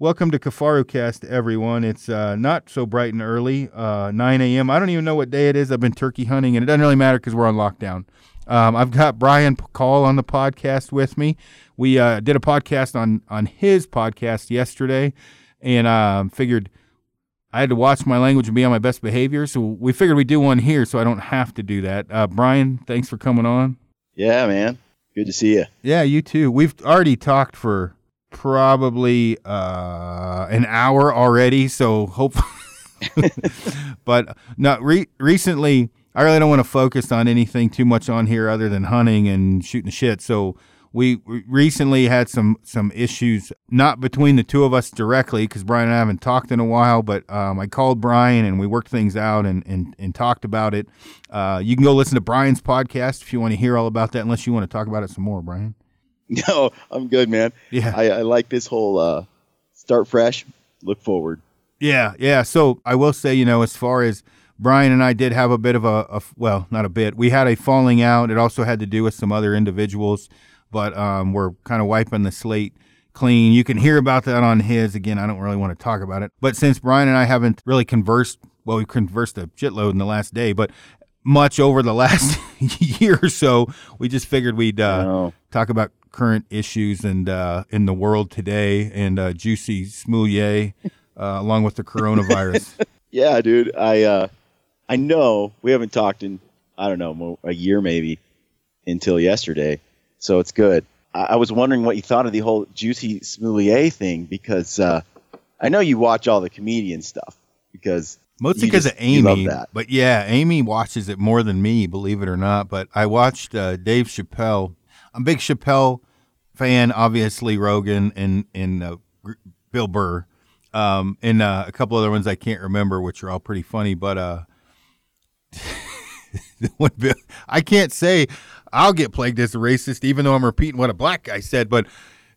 Welcome to KifaruCast, everyone. It's uh, not so bright and early, uh, 9 a.m. I don't even know what day it is. I've been turkey hunting, and it doesn't really matter because we're on lockdown. Um, I've got Brian Call on the podcast with me. We uh, did a podcast on on his podcast yesterday, and um, figured I had to watch my language and be on my best behavior. So we figured we'd do one here, so I don't have to do that. Uh, Brian, thanks for coming on. Yeah, man. Good to see you. Yeah, you too. We've already talked for probably uh, an hour already, so hope. but not re- recently. I really don't want to focus on anything too much on here other than hunting and shooting shit. So we recently had some some issues, not between the two of us directly, because Brian and I haven't talked in a while. But um, I called Brian and we worked things out and and, and talked about it. Uh, you can go listen to Brian's podcast if you want to hear all about that. Unless you want to talk about it some more, Brian. No, I'm good, man. Yeah, I, I like this whole uh, start fresh, look forward. Yeah, yeah. So I will say, you know, as far as Brian and I did have a bit of a, a, well, not a bit. We had a falling out. It also had to do with some other individuals, but um, we're kind of wiping the slate clean. You can hear about that on his. Again, I don't really want to talk about it. But since Brian and I haven't really conversed, well, we conversed a shitload in the last day, but much over the last year or so, we just figured we'd uh, talk about current issues and uh, in the world today and uh, Jussie Smollett, uh, along with the coronavirus. yeah, dude. I uh, I know we haven't talked in I don't know a year maybe until yesterday, so it's good. I, I was wondering what you thought of the whole Jussie Smollett thing because uh, I know you watch all the comedian stuff because Mostly because of Amy. But yeah, Amy watches it more than me, believe it or not. But I watched uh, Dave Chappelle. I'm a big Chappelle fan, obviously Rogan and and uh, Bill Burr, um, and uh, a couple other ones I can't remember, which are all pretty funny. But uh, I can't say I'll get plagued as a racist, even though I'm repeating what a black guy said. But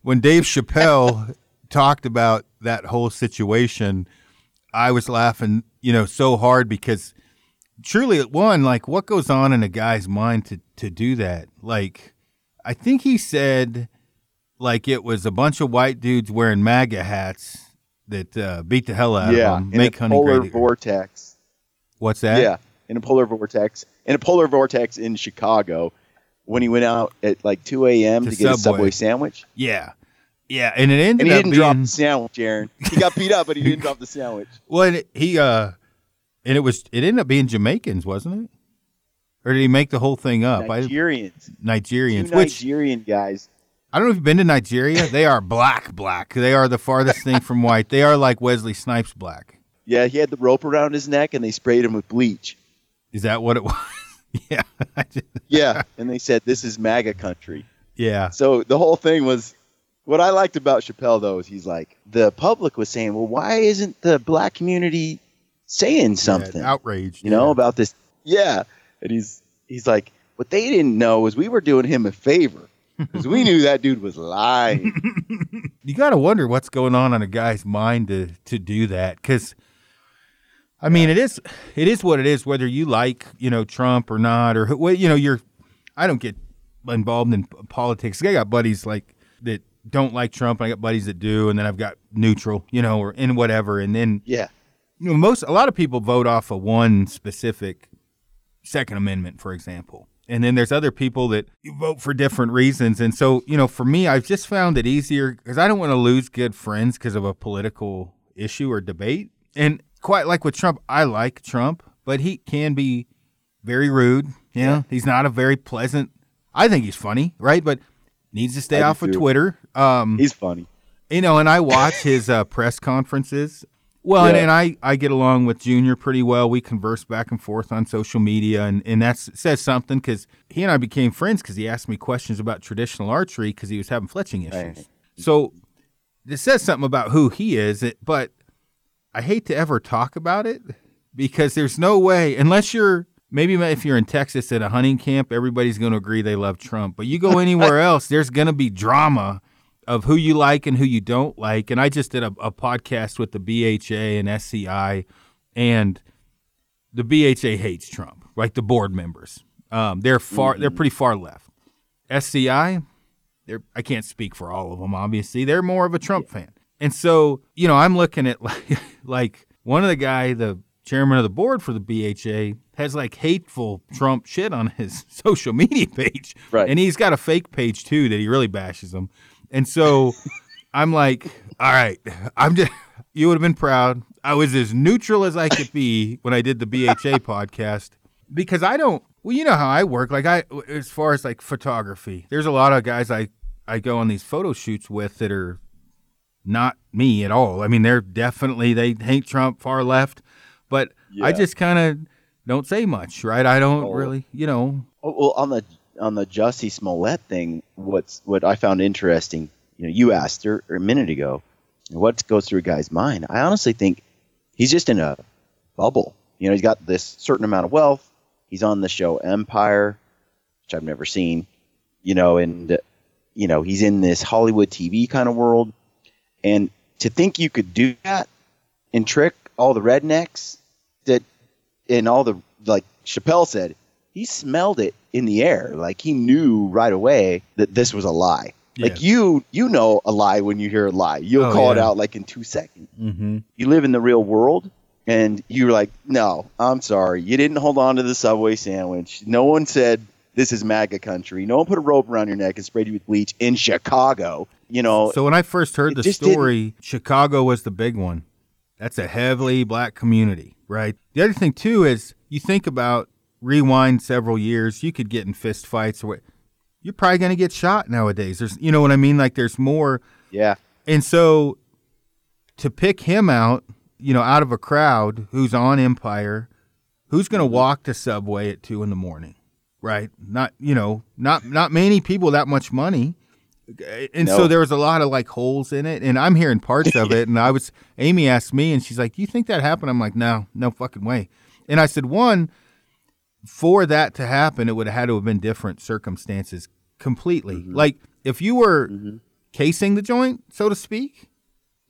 when Dave Chappelle talked about that whole situation, I was laughing, you know, so hard because truly, one, like, what goes on in a guy's mind to to do that? Like, I think he said, like, it was a bunch of white dudes wearing MAGA hats that uh, beat the hell out yeah, of them, make honey polar great. vortex. What's that? Yeah, in a polar vortex. In a polar vortex in Chicago, when he went out at like 2 a.m. to, to get a Subway sandwich. Yeah. Yeah, and it ended and he up didn't being, drop the sandwich, Aaron. He got beat up, but he didn't drop the sandwich. Well, and it, he uh, and it was it ended up being Jamaicans, wasn't it? Or did he make the whole thing up? Nigerians. I, Nigerians. Two Nigerian which, guys. I don't know if you've been to Nigeria. They are black, black. They are the farthest thing from white. They are like Wesley Snipes black. Yeah, he had the rope around his neck, and they sprayed him with bleach. Is that what it was? yeah. yeah, and they said this is MAGA country. Yeah. So the whole thing was what I liked about Chappelle though is he's like the public was saying, well, why isn't the black community saying something? Yeah, outraged, you know, about this. Yeah, and he's he's like, what they didn't know is we were doing him a favor because we knew that dude was lying. you got to wonder what's going on in a guy's mind to to do that because. I mean, it is it is what it is. Whether you like you know Trump or not, or you know you're, I don't get involved in politics. I got buddies like that don't like Trump. I got buddies that do, and then I've got neutral, you know, or in whatever. And then yeah, you know, most a lot of people vote off of one specific Second Amendment, for example. And then there's other people that you vote for different reasons. And so, you know, for me, I've just found it easier because I don't want to lose good friends because of a political issue or debate. And quite like with Trump, I like Trump, but he can be very rude. You know, yeah. he's not a very pleasant. I think he's funny, right? But needs to stay I off of Twitter. Um, He's funny. You know, and I watch his uh, press conferences. Well, yeah. and, and, I, I get along with Junior pretty well. We converse back and forth on social media, and, and that says something because he and I became friends because he asked me questions about traditional archery because he was having fletching issues. Right. So it says something about who he is, but I hate to ever talk about it because there's no way, unless you're maybe if you're in Texas at a hunting camp, everybody's going to agree they love Trump. But you go anywhere else, there's going to be drama of who you like and who you don't like. And I just did a, a podcast with the BHA and SCI, and the BHA hates Trump, like the board members. Um, they're far, mm-hmm. they're pretty far left. SCI, they're I can't speak for all of them. Obviously, they're more of a Trump yeah. fan. And so, you know, I'm looking at like, like one of the guy, the chairman of the board for the BHA, has like hateful Trump shit on his social media page. Right. And he's got a fake page too that he really bashes them. And so I'm like, all right, I'm just, you would have been proud. I was as neutral as I could be when I did the BHA podcast because I don't, well, you know how I work. Like, I, as far as like photography, there's a lot of guys I, I go on these photo shoots with that are not me at all. I mean, they're definitely, they hate Trump, far left, but I just kind of don't say much, right? I don't Oh. really, you know, Oh, well, on the on the Jussie Smollett thing, what's what I found interesting, you know, you asked her a minute ago, what goes through a guy's mind? I honestly think he's just in a bubble. You know, he's got this certain amount of wealth. He's on the show Empire, which I've never seen. You know, and you know he's in this Hollywood TV kind of world, and to think you could do that and trick all the rednecks that and all the like Chappelle said, he smelled it in the air. Like he knew right away that this was a lie. Like Yeah. you you know a lie when you hear a lie. You'll Oh, call it out like in two seconds. mm-hmm. You live in the real world and you're like, No, I'm sorry. You didn't hold on to the subway sandwich. No one said this is MAGA country. No one put a rope around your neck and sprayed you with bleach in Chicago. You know, So when I first heard the story, Chicago was the big one. That's a heavily black community, right? The other thing too is you think about rewind several years, you could get in fist fights or what. You're probably going to get shot nowadays. There's, you know what I mean? Like there's more, yeah. and so to pick him out, you know, out of a crowd who's on Empire, who's going to mm-hmm. walk to Subway at two in the morning, right? Not, you know, not not many people that much money, and so No. there was a lot of like holes in it, and I'm hearing parts of it, and I was Amy asked me, and she's like, "You think that happened?" I'm like, "No, no fucking way," and I said, "One." For that to happen, it would have had to have been different circumstances completely. Like if you were casing the joint, so to speak,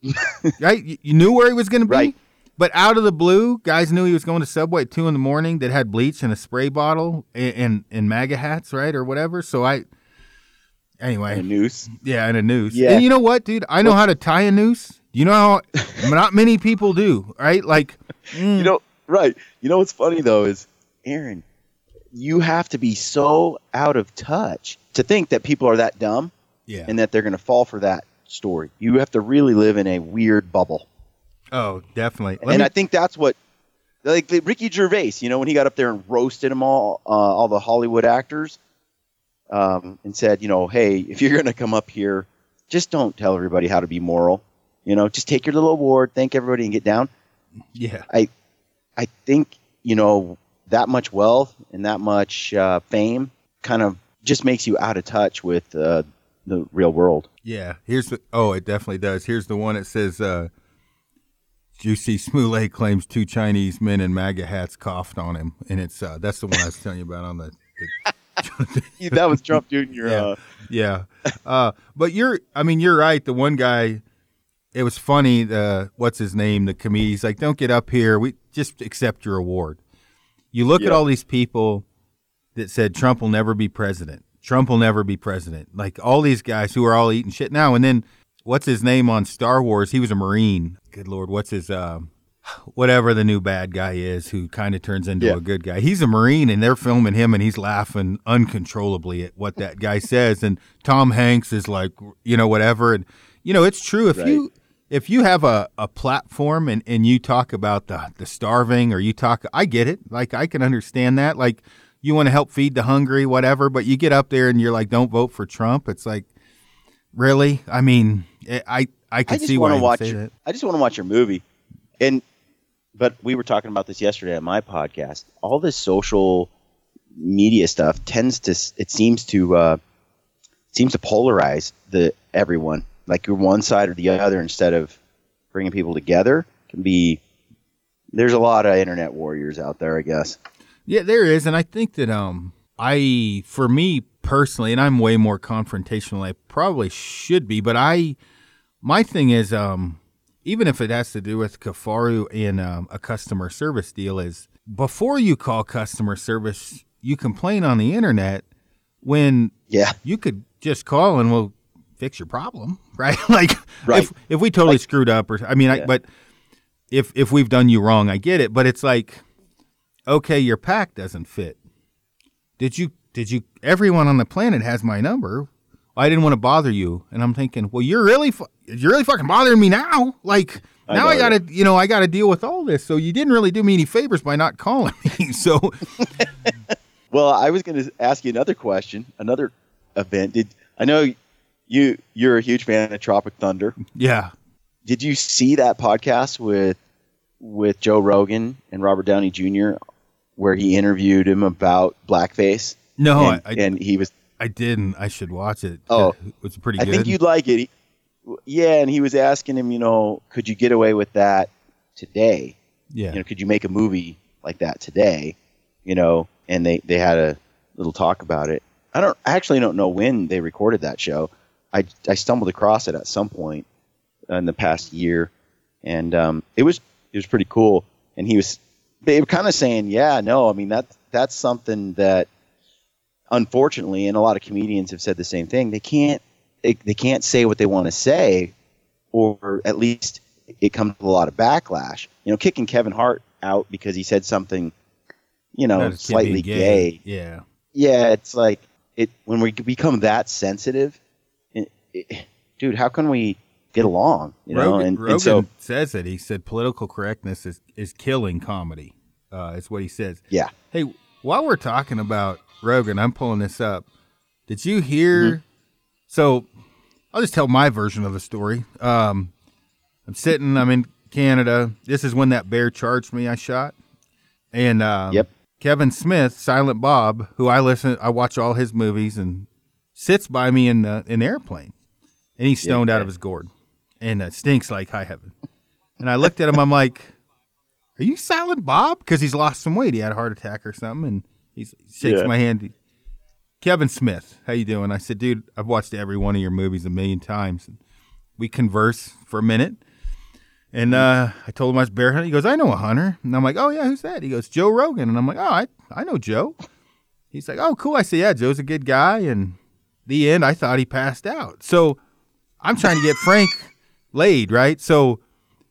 right? You, you knew where he was going to be, Right. but out of the blue, guys knew he was going to Subway at two in the morning that had bleach and a spray bottle and and, and MAGA hats, right, or whatever. So I, anyway, A noose. yeah, and a noose. Yeah. And you know what, dude? I know how to tie a noose. You know how not many people do, right? Like, mm, You know, right. You know what's funny though is, Aaron, you have to be so out of touch to think that people are that dumb yeah. and that they're going to fall for that story. You have to really live in a weird bubble. oh, definitely. Let and me- I think that's what, like Ricky Gervais, you know, when he got up there and roasted them all, uh, all the Hollywood actors, um, and said, you know, hey, if you're going to come up here, just don't tell everybody how to be moral. You know, just take your little award, thank everybody, and get down. yeah. I, I think you know that much wealth and that much uh, fame kind of just makes you out of touch with uh, the real world. Yeah, here's the. Oh, it definitely does. Here's the one that says, uh, "Jussie Smollett claims two Chinese men in MAGA hats coughed on him," and it's uh, that's the one I was telling you about on the. the that was Trump Jr. Yeah. Uh, yeah, uh, but you're. I mean, you're right. The one guy. It was funny. The what's his name? The comedian. He's like, "Don't get up here. We just accept your award." You look at all these people that said Trump will never be president. Trump will never be president. Like all these guys who are all eating shit now. And then what's his name on Star Wars? He was a Marine. Good lord, what's his um whatever the new bad guy is who kind of turns into Yeah. a good guy. He's a Marine and they're filming him and he's laughing uncontrollably at what that guy says. And Tom Hanks is like, you know, whatever. And you know, it's true. If Right. you if you have a, a platform and, and you talk about the, the starving or you talk I get it. Like I can understand that. Like you want to help feed the hungry, whatever, but you get up there and you're like, don't vote for Trump. It's like, really? I mean, I I, I can I just see why want to watch. say Your, that. I just want to watch your movie, and but we were talking about this yesterday on my podcast. All this social media stuff tends to. It seems to. Uh, seems to polarize the everyone. Like you're one side or the other instead of bringing people together. Can be. There's a lot of internet warriors out there, I guess. Yeah, there is, and I think that um, I for me personally, and I'm way more confrontational. I probably should be, but I, my thing is um, even if it has to do with Kifaru and um, a customer service deal, is before you call customer service, you complain on the internet when Yeah, you could just call and we'll fix your problem, right? like Right. if if we totally Like- screwed up, or I mean, I, but if if we've done you wrong, I get it. But it's like, okay, your pack doesn't fit. Did you did you? Everyone on the planet has my number. I didn't want to bother you, and I'm thinking, well, you're really fu- you're really fucking bothering me now. Like I now I gotta you know I gotta deal with all this. So you didn't really do me any favors by not calling me. So Well, I was going to ask you another question, another event. Did I know you you're a huge fan of Tropic Thunder? yeah, Did you see that podcast with with Joe Rogan and Robert Downey Jr. where he interviewed him about blackface? no, and, I, I and he was I didn't. I should watch it. Oh. it's pretty I good. think you'd like it. He- yeah, and he was asking him, you know, could you get away with that today? yeah, You know, could you make a movie like that today? You know, and they they had a little talk about it. I don't I actually don't know when they recorded that show. I I stumbled across it at some point in the past year, and um, it was it was pretty cool. And he was they were kind of saying, yeah, no, I mean that that's something that unfortunately, and a lot of comedians have said the same thing. They can't they, they can't say what they want to say, or at least it comes with a lot of backlash. You know, kicking Kevin Hart out because he said something, you know, About a kid slightly being gay. Yeah, Yeah, it's like it when we become that sensitive. Dude, how can we get along? You know, Rogan, and, Rogan and so says it. He said political correctness is is killing comedy. Uh, is what he says. yeah, Hey, while we're talking about Rogan, I'm pulling this up. Did you hear? Mm-hmm. So, I'll just tell my version of the story. Um, I'm sitting. I'm in Canada. This is when that bear charged me. I shot, and um, Yep. Kevin Smith, Silent Bob, who I listen, I watch all his movies, and sits by me in the in the airplane, and he's stoned out of his gourd, and it stinks like high heaven. And I looked at him. I'm like, "Are you Silent Bob?" Because he's lost some weight. He had a heart attack or something, and he's, he shakes Yeah. my hand. Kevin Smith, how you doing? I said, "Dude, I've watched every one of your movies a million times." And we converse for a minute, and uh, I told him I was bear hunting. He goes, "I know a hunter," and I'm like, "Oh yeah, who's that?" He goes, "Joe Rogan," and I'm like, "Oh, I I know Joe." He's like, "Oh, cool." I said, "Yeah, Joe's a good guy." And the end, I thought he passed out. So I'm trying to get Frank laid, right? So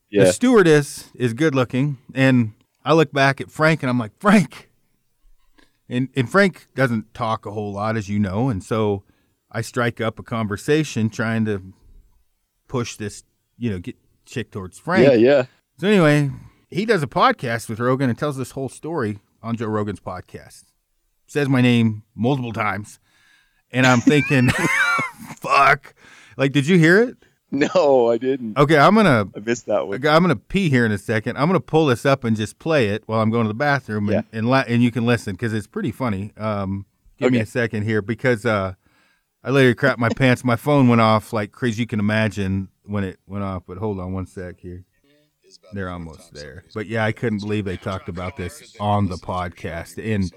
yeah, the stewardess is good looking, and I look back at Frank and I'm like, Frank. And and Frank doesn't talk a whole lot, as you know, and so I strike up a conversation trying to push this, you know, get chick towards Frank. yeah, yeah. So anyway, he does a podcast with Rogan and tells this whole story on Joe Rogan's podcast. Says my name multiple times, and I'm thinking, fuck. Like, did you hear it? No, I didn't. Okay, I'm gonna I missed that one. I'm gonna pee here in a second. I'm gonna pull this up and just play it while I'm going to the bathroom, and Yeah. and, la- and you can listen because it's pretty funny. Um, give me a second here because uh, I literally crapped my pants. My phone went off like crazy. You can imagine when it went off. But hold on one sec here. They're almost there. But yeah, I couldn't believe they talked about this on the podcast, and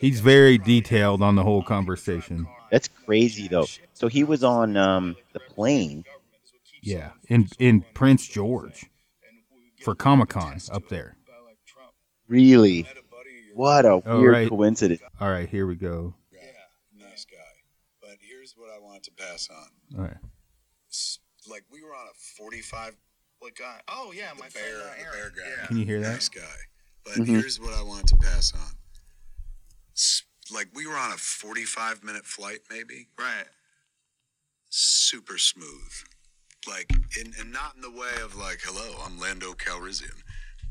he's very detailed on the whole conversation. That's crazy though. So he was on um, the plane. Yeah, in in Prince George for Comic Con up there. Really? What a Oh, weird right. coincidence. All right, here we go. Yeah, nice guy. But here's what I want to pass on. All right. Like we were on a 45 What guy? Oh yeah, my bear, friend the bear guy. Yeah. Can you hear that? Nice guy. But Mhm. here's what I want to pass on. Like we were on a 45 minute flight, maybe. Right. Super smooth. Like, in, and not in the way of like, hello, I'm Lando Calrissian.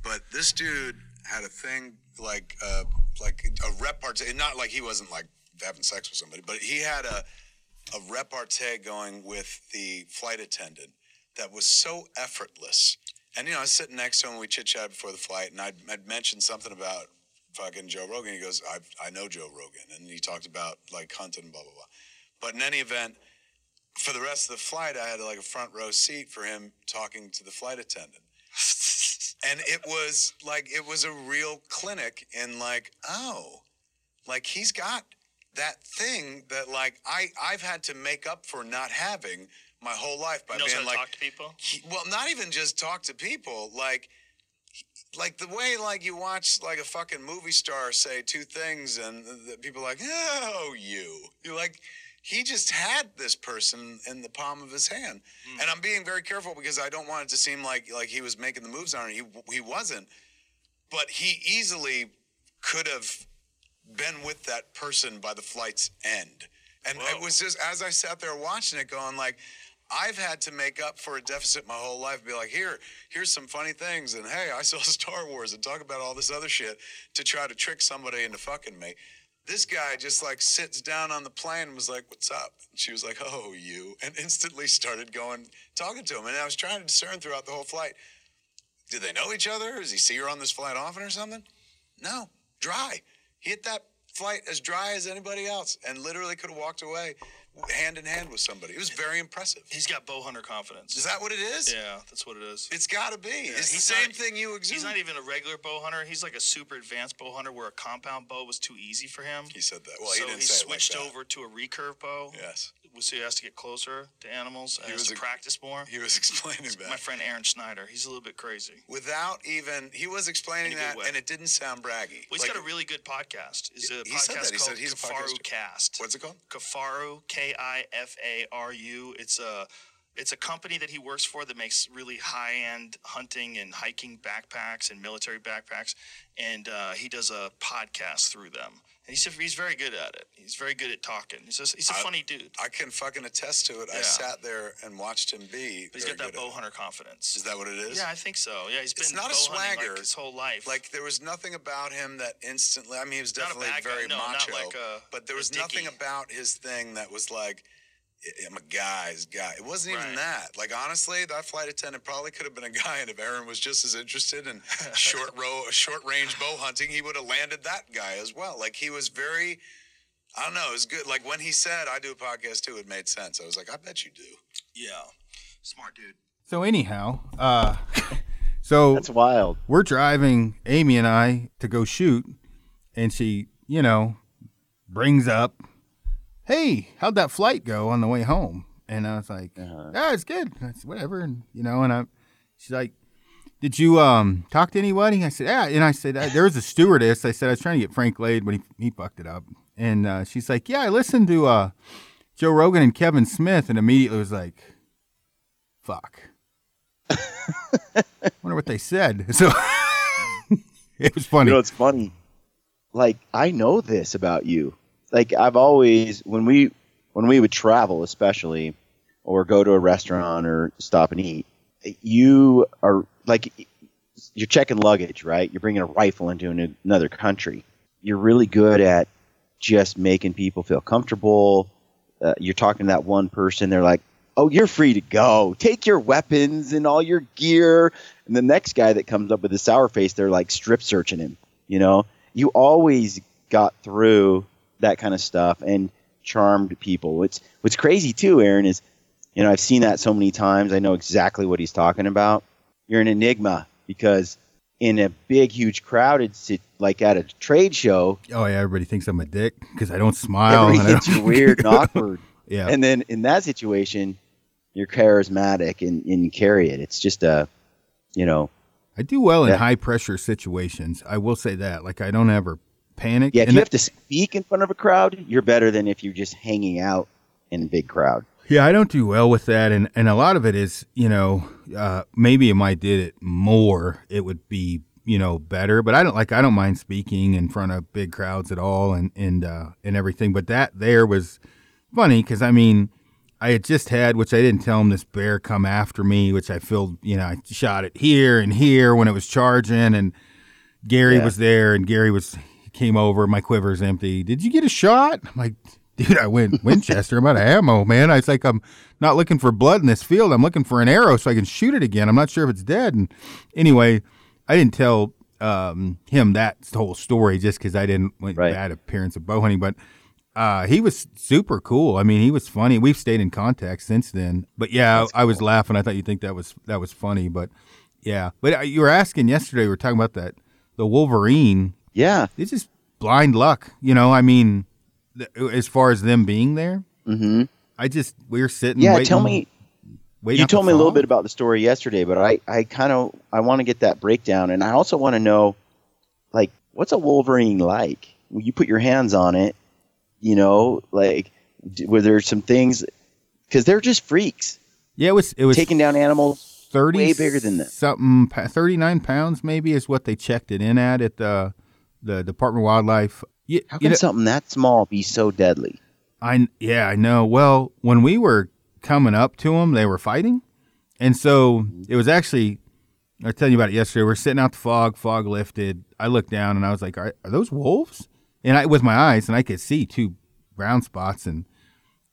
But this dude had a thing like, uh, like a repartee. Not like he wasn't like having sex with somebody, but he had a a repartee going with the flight attendant that was so effortless. And you know, I was sitting next to him. We chit chatted before the flight, and I'd, I'd mentioned something about fucking Joe Rogan. He goes, I I know Joe Rogan, and he talked about like hunting and blah blah blah. But in any event, for the rest of the flight, I had like a front row seat for him talking to the flight attendant. and it was like it was a real clinic in like, oh, like he's got that thing that like I I've had to make up for not having my whole life by being to like talk to people. he- well, not even just talk to people, like like the way like you watch like a fucking movie star say two things and the, the people like, oh, you. You're like, he just had this person in the palm of his hand. Hmm. And I'm being very careful because I don't want it to seem like like he was making the moves on it. He he wasn't. But he easily could have been with that person by the flight's end. And it was just as I sat there watching it going like I've had to make up for a deficit my whole life. Be like, here, here's some funny things, and hey, I saw Star Wars, and talk about all this other shit to try to trick somebody into fucking me. This guy just like sits down on the plane and was like, "What's up?" And she was like, "Oh, you," and instantly started going talking to him. And I was trying to discern throughout the whole flight: Did they know each other? Does he see her on this flight often or something? No, dry. He hit that flight as dry as anybody else, and literally could have walked away hand in hand with somebody. It was very impressive. He's got bow hunter confidence. Is that what it is? Yeah, that's what it is. It's got to be. it's the same not- thing you exude. He's not even a regular bow hunter. He's like a super advanced bow hunter where a compound bow was too easy for him. He said that. Well, so he didn't he say it like switched that. over to a recurve bow. Yes, So he has to get closer to animals and He was to a- practice more. he was explaining that. My friend Aaron Schneider, he's a little bit crazy. Without even, he was explaining a that, and it didn't sound braggy. Well, he's Like, got a really good podcast. It's a He said podcast that. He said called he's a Kifaru podcaster. Cast. What's it called? Kifaru, K I F A R U. It's a it's a company that he works for that makes really high end hunting and hiking backpacks and military backpacks, and uh, he does a podcast through them. And he's he's very good at it. He's very good at talking. He's just, he's a I- funny dude. I can fucking attest to it. I sat there and watched him be. But he's very got that bow hunter confidence. Is that what it is? Yeah, I think so. Yeah, he's been It's not a swagger. like, his whole life. Like there was nothing about him that instantly. I mean, he was a definitely bad guy. very No, macho. like a- but there a was nothing about his thing that was like, "I- I'm a guy's guy. It wasn't even Right. that. Like honestly, that flight attendant probably could have been a guy, and if Aaron was just as interested in short row, short range bow hunting, he would have landed that guy as well. Like he was very. I don't know. It was good. Like when he said, "I do a podcast too," it made sense. I was like, "I bet you do." yeah, smart dude. So anyhow, uh, so That's wild. we're driving Amy and I to go shoot, and she, you know, brings up, "Hey, how'd that flight go on the way home?" And I was like, Uh-huh. "Yeah, it's good. It's whatever." And you know, and I, she's like, "Did you um talk to anybody?" I said, "Yeah." And I said, "Uh, "There was a stewardess." I said, "I was trying to get Frank laid, but he he fucked it up." And uh, she's like, "Yeah, I listened to uh, Joe Rogan and Kevin Smith," and immediately was like, "Fuck." I wonder what they said. So it was funny. You know, it's funny. Like I know this about you. Like I've always when we when we would travel, especially, or go to a restaurant or stop and eat, you are like you're checking luggage, right? You're bringing a rifle into an, another country. You're really good at just making people feel comfortable. Uh, you're talking to that one person. They're like, "Oh, you're free to go. Take your weapons and all your gear." And the next guy that comes up with a sour face, they're like strip searching him. You know, you always got through that kind of stuff and charmed people. What's what's crazy too, Aaron, is you know I've seen that so many times. I know exactly what he's talking about. You're an enigma because in a big, huge crowded, sit, like at a trade show, oh yeah, everybody thinks I'm a dick because I don't smile. everybody and I gets don't- you weird and awkward. yeah, And then in that situation, you're charismatic and, and you carry it. It's just a, you know, I do well in high pressure situations. I will say that. Like I don't ever panic. yeah. If And you that- have to speak in front of a crowd, you're better than if you're just hanging out in a big crowd. Yeah, I don't do well with that, and and a lot of it is, you know, uh, maybe if I did it more, it would be, you know, better. But I don't like I don't mind speaking in front of big crowds at all, and and uh, and everything. But that there was funny because I mean, I had just had, which I didn't tell him, this bear come after me, which I filled, you know, I shot it here and here when it was charging, and Gary Yeah. was there, and Gary was came over. My quiver's empty. Did you get a shot? I'm like, dude, I went Winchester. I'm out of ammo, man. I was like, I'm not looking for blood in this field. I'm looking for an arrow so I can shoot it again. I'm not sure if it's dead. And anyway, I didn't tell um, him that whole story just because I didn't want Right. bad appearance of bow hunting, but. Uh, he was super cool. I mean, he was funny. We've stayed in contact since then. But yeah, I, I was laughing. I thought you'd think that was that was funny. But yeah, but uh, you were asking yesterday. We were talking about that the Wolverine. Yeah. It's just blind luck, you know. I mean, th- as far as them being there, hmm I just we are sitting. Yeah. waiting, Tell me, waiting you told me a little bit about the story yesterday, but I, I kind of, I want to get that breakdown. And I also want to know, like, what's a Wolverine like? When you put your hands on it, you know, like, D- Were there some things because they're just freaks Yeah, it was it was taking down animals? thirty way bigger than that. Something thirty nine pounds maybe is what they checked it in at at the the Department of Wildlife. Yeah, How you can know- something that small be so deadly? I yeah, I know. Well, when we were coming up to them, they were fighting, and so it was actually. I was telling you about it yesterday. We're sitting out the fog. Fog lifted. I looked down and I was like, "Are, are those wolves?" And I with my eyes, and I could see two brown spots. And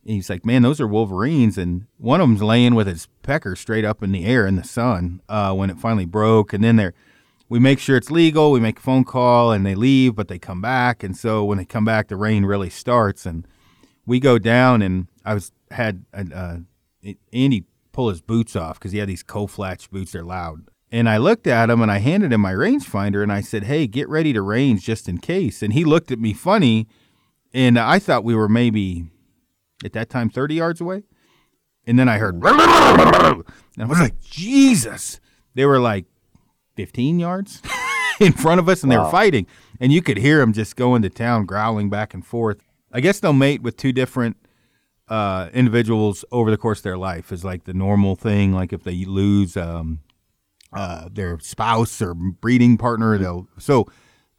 he's like, "Man, those are wolverines." And one of them's laying with his pecker straight up in the air in the sun uh, when it finally broke. And then they're we make sure it's legal. We make a phone call and they leave, but they come back. And so when they come back, the rain really starts. And we go down, and I was had uh, Andy pull his boots off because he had these Koflach boots. They're loud. And I looked at him and I handed him my rangefinder and I said, "Hey, get ready to range just in case." And he looked at me funny, and I thought we were maybe at that time 30 yards away. And then I heard, and I was like, Jesus. They were like 15 yards in front of us and they were fighting. And you could hear them just going to town, growling back and forth. I guess they'll mate with two different uh, individuals over the course of their life, is like the normal thing. Like if they lose um, uh, their spouse or breeding partner, they'll. So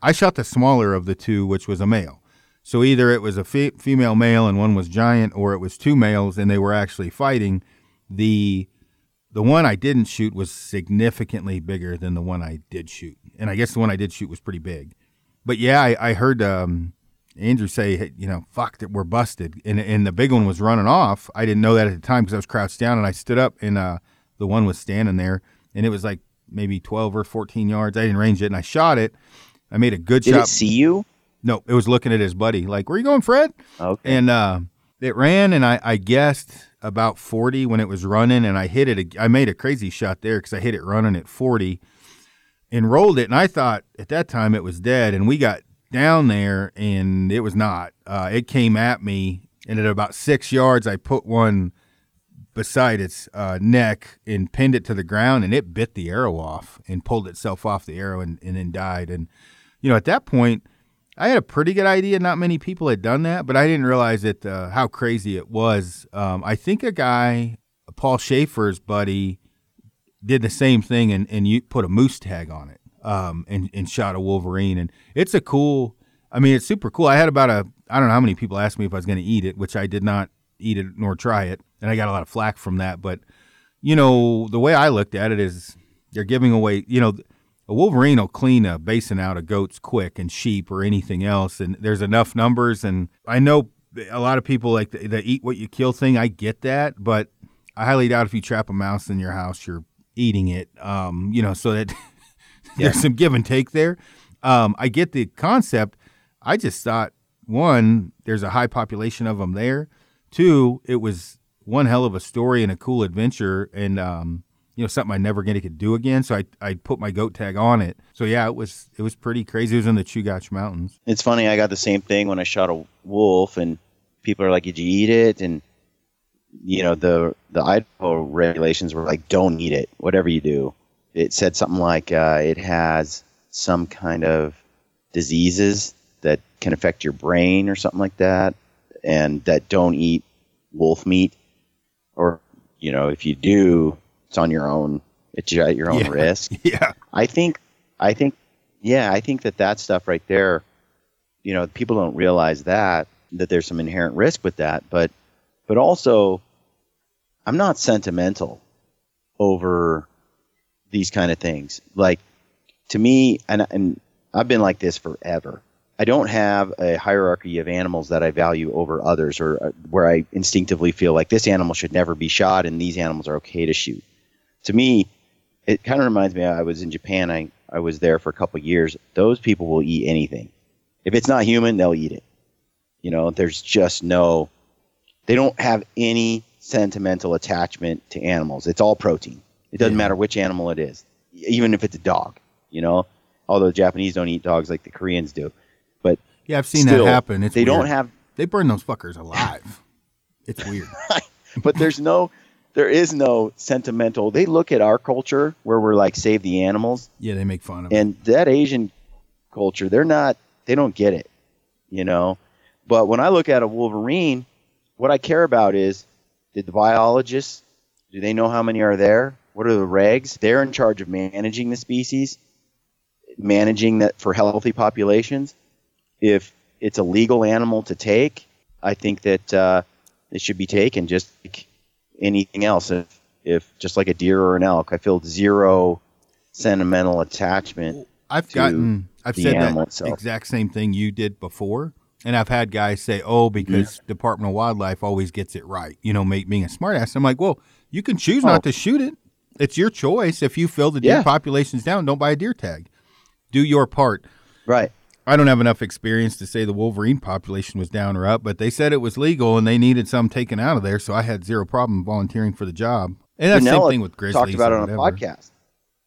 I shot the smaller of the two, which was a male. So either it was a fe- female male and one was giant, or it was two males and they were actually fighting. The the one I didn't shoot was significantly bigger than the one I did shoot, and I guess the one I did shoot was pretty big. But yeah, I, I heard um, Andrew say, hey, you know, fuck that we're busted, and and the big one was running off. I didn't know that at the time because I was crouched down, and I stood up, and uh, the one was standing there, and it was like maybe twelve or fourteen yards. I didn't range it, and I shot it. I made a good Did shot. Did it see you? No, it was looking at his buddy, like, "Where you going, Fred?" Okay. And uh, it ran, and I, I guessed about 40 when it was running, and I hit it. I made a crazy shot there because I hit it running at 40 and rolled it. And I thought at that time it was dead, and we got down there, and it was not. Uh, it came at me, and at about six yards, I put one beside its uh, neck and pinned it to the ground, and it bit the arrow off and pulled itself off the arrow and, and then died. And, you know, at that point, I had a pretty good idea. Not many people had done that, but I didn't realize it uh, how crazy it was. Um, I think a guy, Paul Schaefer's buddy, did the same thing and, and you put a moose tag on it um, and, and shot a wolverine. And it's a cool, I mean, it's super cool. I had about a, I don't know how many people asked me if I was going to eat it, which I did not eat it nor try it. And I got a lot of flack from that. But, you know, the way I looked at it is they're giving away, you know, a wolverine will clean a basin out of goats quick and sheep or anything else and there's enough numbers and i know a lot of people like the, the eat what you kill thing i get that but i highly doubt if you trap a mouse in your house you're eating it um, you know so that there's some give and take there. Um, i get the concept. I just thought one there's a high population of them there. Two it was one hell of a story and a cool adventure and um, you know something I never gonna could do again. So I I put my goat tag on it. So yeah, it was it was pretty crazy. It was in the Chugach Mountains. It's funny. I got the same thing when I shot a wolf, and people are like, "Did you eat it?" And you know, the the Idaho regulations were like, "Don't eat it. Whatever you do." It said something like uh, it has some kind of diseases that can affect your brain or something like that, and that don't eat wolf meat, or you know, if you do, it's on your own. It's at your own Yeah. risk. Yeah, I think, I think, yeah, I think that that stuff right there, you know, people don't realize that that there's some inherent risk with that, but, but also, I'm not sentimental over these kind of things. Like to me, and and I've been like this forever. I don't have a hierarchy of animals that I value over others, or uh, where I instinctively feel like this animal should never be shot and these animals are okay to shoot. To me, it kind of reminds me. I was in Japan. I I was there for a couple of years. Those people will eat anything. If it's not human, they'll eat it. You know, there's just no. They don't have any sentimental attachment to animals. It's all protein. It doesn't Yeah. matter which animal it is, even if it's a dog. You know, although the Japanese don't eat dogs like the Koreans do. But yeah, I've seen still, that happen. It's they don't have they burn those fuckers alive. It's weird. but there's no there is no sentimental they look at our culture where we're like save the animals Yeah, they make fun of it. and that asian culture they're not they don't get it you know but when i look at a wolverine what I care about is did the biologists do they know how many are there? What are the regs? They're in charge of managing the species, managing that for healthy populations. If it's a legal animal to take, I think that uh, it should be taken just like anything else. If, if just like a deer or an elk, I feel zero sentimental attachment. I've gotten, I've the said that itself. exact same thing you did before. And I've had guys say, "Oh, because mm-hmm. Department of Wildlife always gets it right," you know, make being a smartass. I'm like, "Well, you can choose Oh. not to shoot it. It's your choice. If you feel the deer Yeah. population's down, don't buy a deer tag. Do your part." Right. I don't have enough experience to say the Wolverine population was down or up, but they said it was legal and they needed some taken out of there, so I had zero problem volunteering for the job. And that's the same thing with grizzlies. talked about it on a podcast.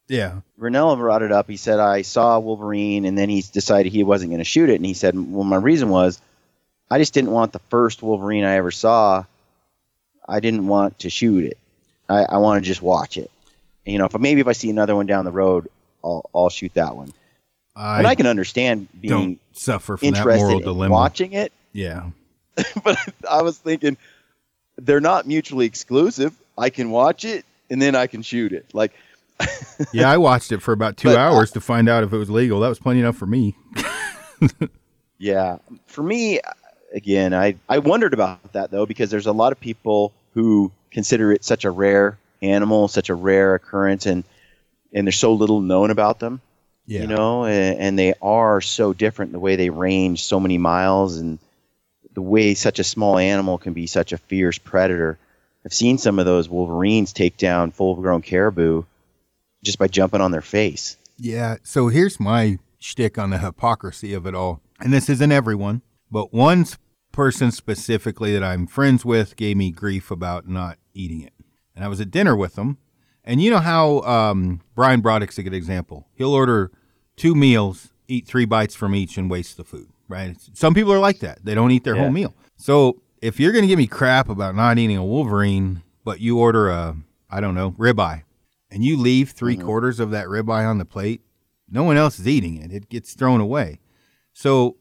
Yeah, Rinella brought it up. He said, I saw Wolverine, and then he decided he wasn't going to shoot it. And he said, Well, my reason was I just didn't want the first Wolverine I ever saw. I didn't want to shoot it. I, I want to just watch it. And, you know, if maybe if I see another one down the road, I'll, I'll shoot that one. I, and I can understand being don't suffer from that moral interested in dilemma. watching it, Yeah, but I was thinking they're not mutually exclusive. I can watch it and then I can shoot it. Like, yeah. I watched it for about two But, uh, hours to find out if it was legal. That was plenty enough for me. Yeah, for me, again, I I wondered about that though because there's a lot of people who consider it such a rare animal, such a rare occurrence, and and there's so little known about them, Yeah, you know, and, and they are so different the way they range so many miles and the way such a small animal can be such a fierce predator. I've seen some of those wolverines take down full-grown caribou just by jumping on their face. Yeah. So here's my shtick on the hypocrisy of it all. And this isn't everyone, but one person specifically that I'm friends with gave me grief about not eating it. And I was at dinner with him. And you know how um, Brian Broderick's a good example. He'll order two meals, eat three bites from each, and waste the food, right? Some people are like that. They don't eat their Yeah. whole meal. So if you're going to give me crap about not eating a Wolverine, but you order a, I don't know, ribeye, and you leave 3 mm-hmm. quarters of that ribeye on the plate, no one else is eating it. It gets thrown away. So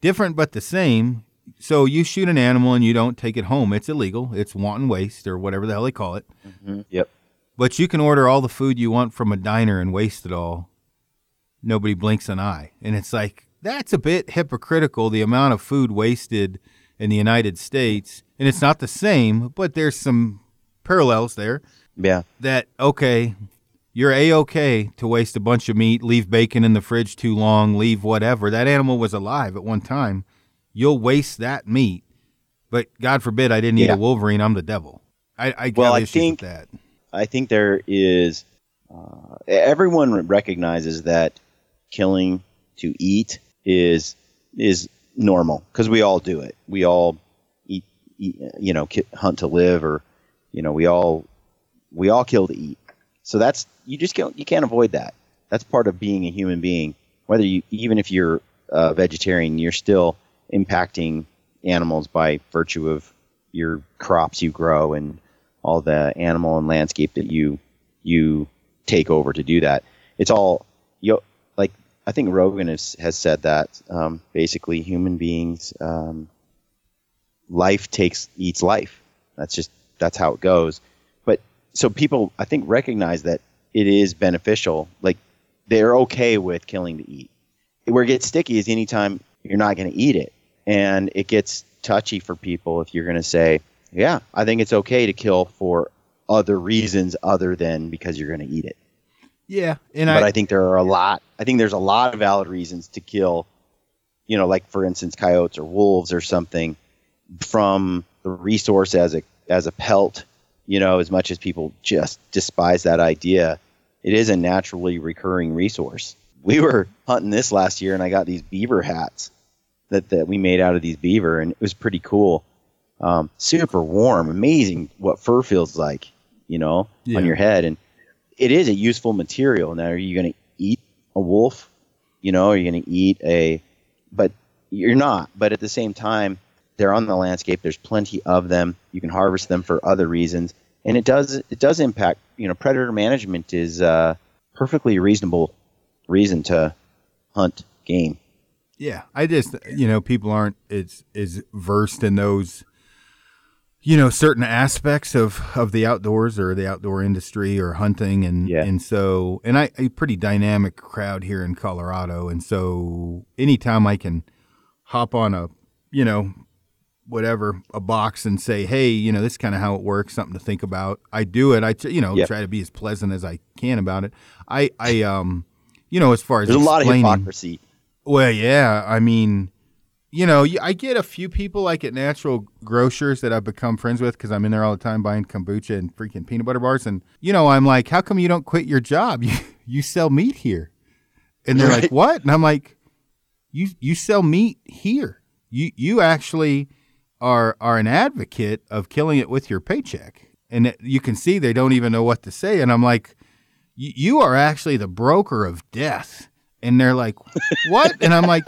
different but the same. So you shoot an animal and you don't take it home. It's illegal. It's wanton waste or whatever the hell they call it. Mm-hmm. Yep. But you can order all the food you want from a diner and waste it all. Nobody blinks an eye. And it's like, that's a bit hypocritical, the amount of food wasted in the United States. And it's not the same, but there's some parallels there Yeah. that okay, you're a okay to waste a bunch of meat, leave bacon in the fridge too long, leave whatever. That animal was alive at one time. You'll waste that meat, but God forbid I didn't eat Yeah. a wolverine. I'm the devil. I, I Well, I think- that. I think there is. Uh, everyone recognizes that killing to eat is is normal because we all do it. We all eat, eat, you know, hunt to live, or you know, we all we all kill to eat. So that's you just can't you can't avoid that. That's part of being a human being. Whether you even if you're a vegetarian, you're still impacting animals by virtue of your crops you grow and all the animal and landscape that you you take over to do that. It's all you. I think Rogan has, has said that um, basically human beings um, life takes eats life. That's just that's how it goes. But so people I think recognize that it is beneficial. Like they're okay with killing to eat. Where it gets sticky is anytime you're not going to eat it, and it gets touchy for people if you're going to say, "Yeah, I think it's okay to kill for other reasons other than because you're going to eat it." Yeah, and but I, I think there are a lot. I think there's a lot of valid reasons to kill. You know, like for instance, coyotes or wolves or something from the resource as a as a pelt. You know, as much as people just despise that idea, it is a naturally recurring resource. We were hunting this last year, and I got these beaver hats that that we made out of these beaver, and it was pretty cool. Um, super warm, amazing what fur feels like. You know, Yeah. on your head, and it is a useful material. Now, are you going to eat a wolf? You know, are you going to eat a? But you're not. But at the same time, they're on the landscape. There's plenty of them. You can harvest them for other reasons, and it does it does impact. You know, predator management is uh, perfectly reasonable reason to hunt game. Yeah, I just you know people aren't as as versed in those you know certain aspects of of the outdoors or the outdoor industry or hunting and Yeah. and so and I a pretty dynamic crowd here in Colorado and so anytime I can hop on a you know whatever a box and say hey you know this kind of how it works something to think about I do it I you know Yep. try to be as pleasant as I can about it I I um you know as far as There's a lot of hypocrisy. well, yeah. I mean, you know, I get a few people like at Natural Grocers that I've become friends with because I'm in there all the time buying kombucha and freaking peanut butter bars. And, you know, I'm like, how come you don't quit your job? You, you sell meat here. And they're like, what? And I'm like, you, you sell meat here. You, you actually are, are an advocate of killing it with your paycheck. And you can see they don't even know what to say. And I'm like, you are actually the broker of death. And they're like, what? and I'm like,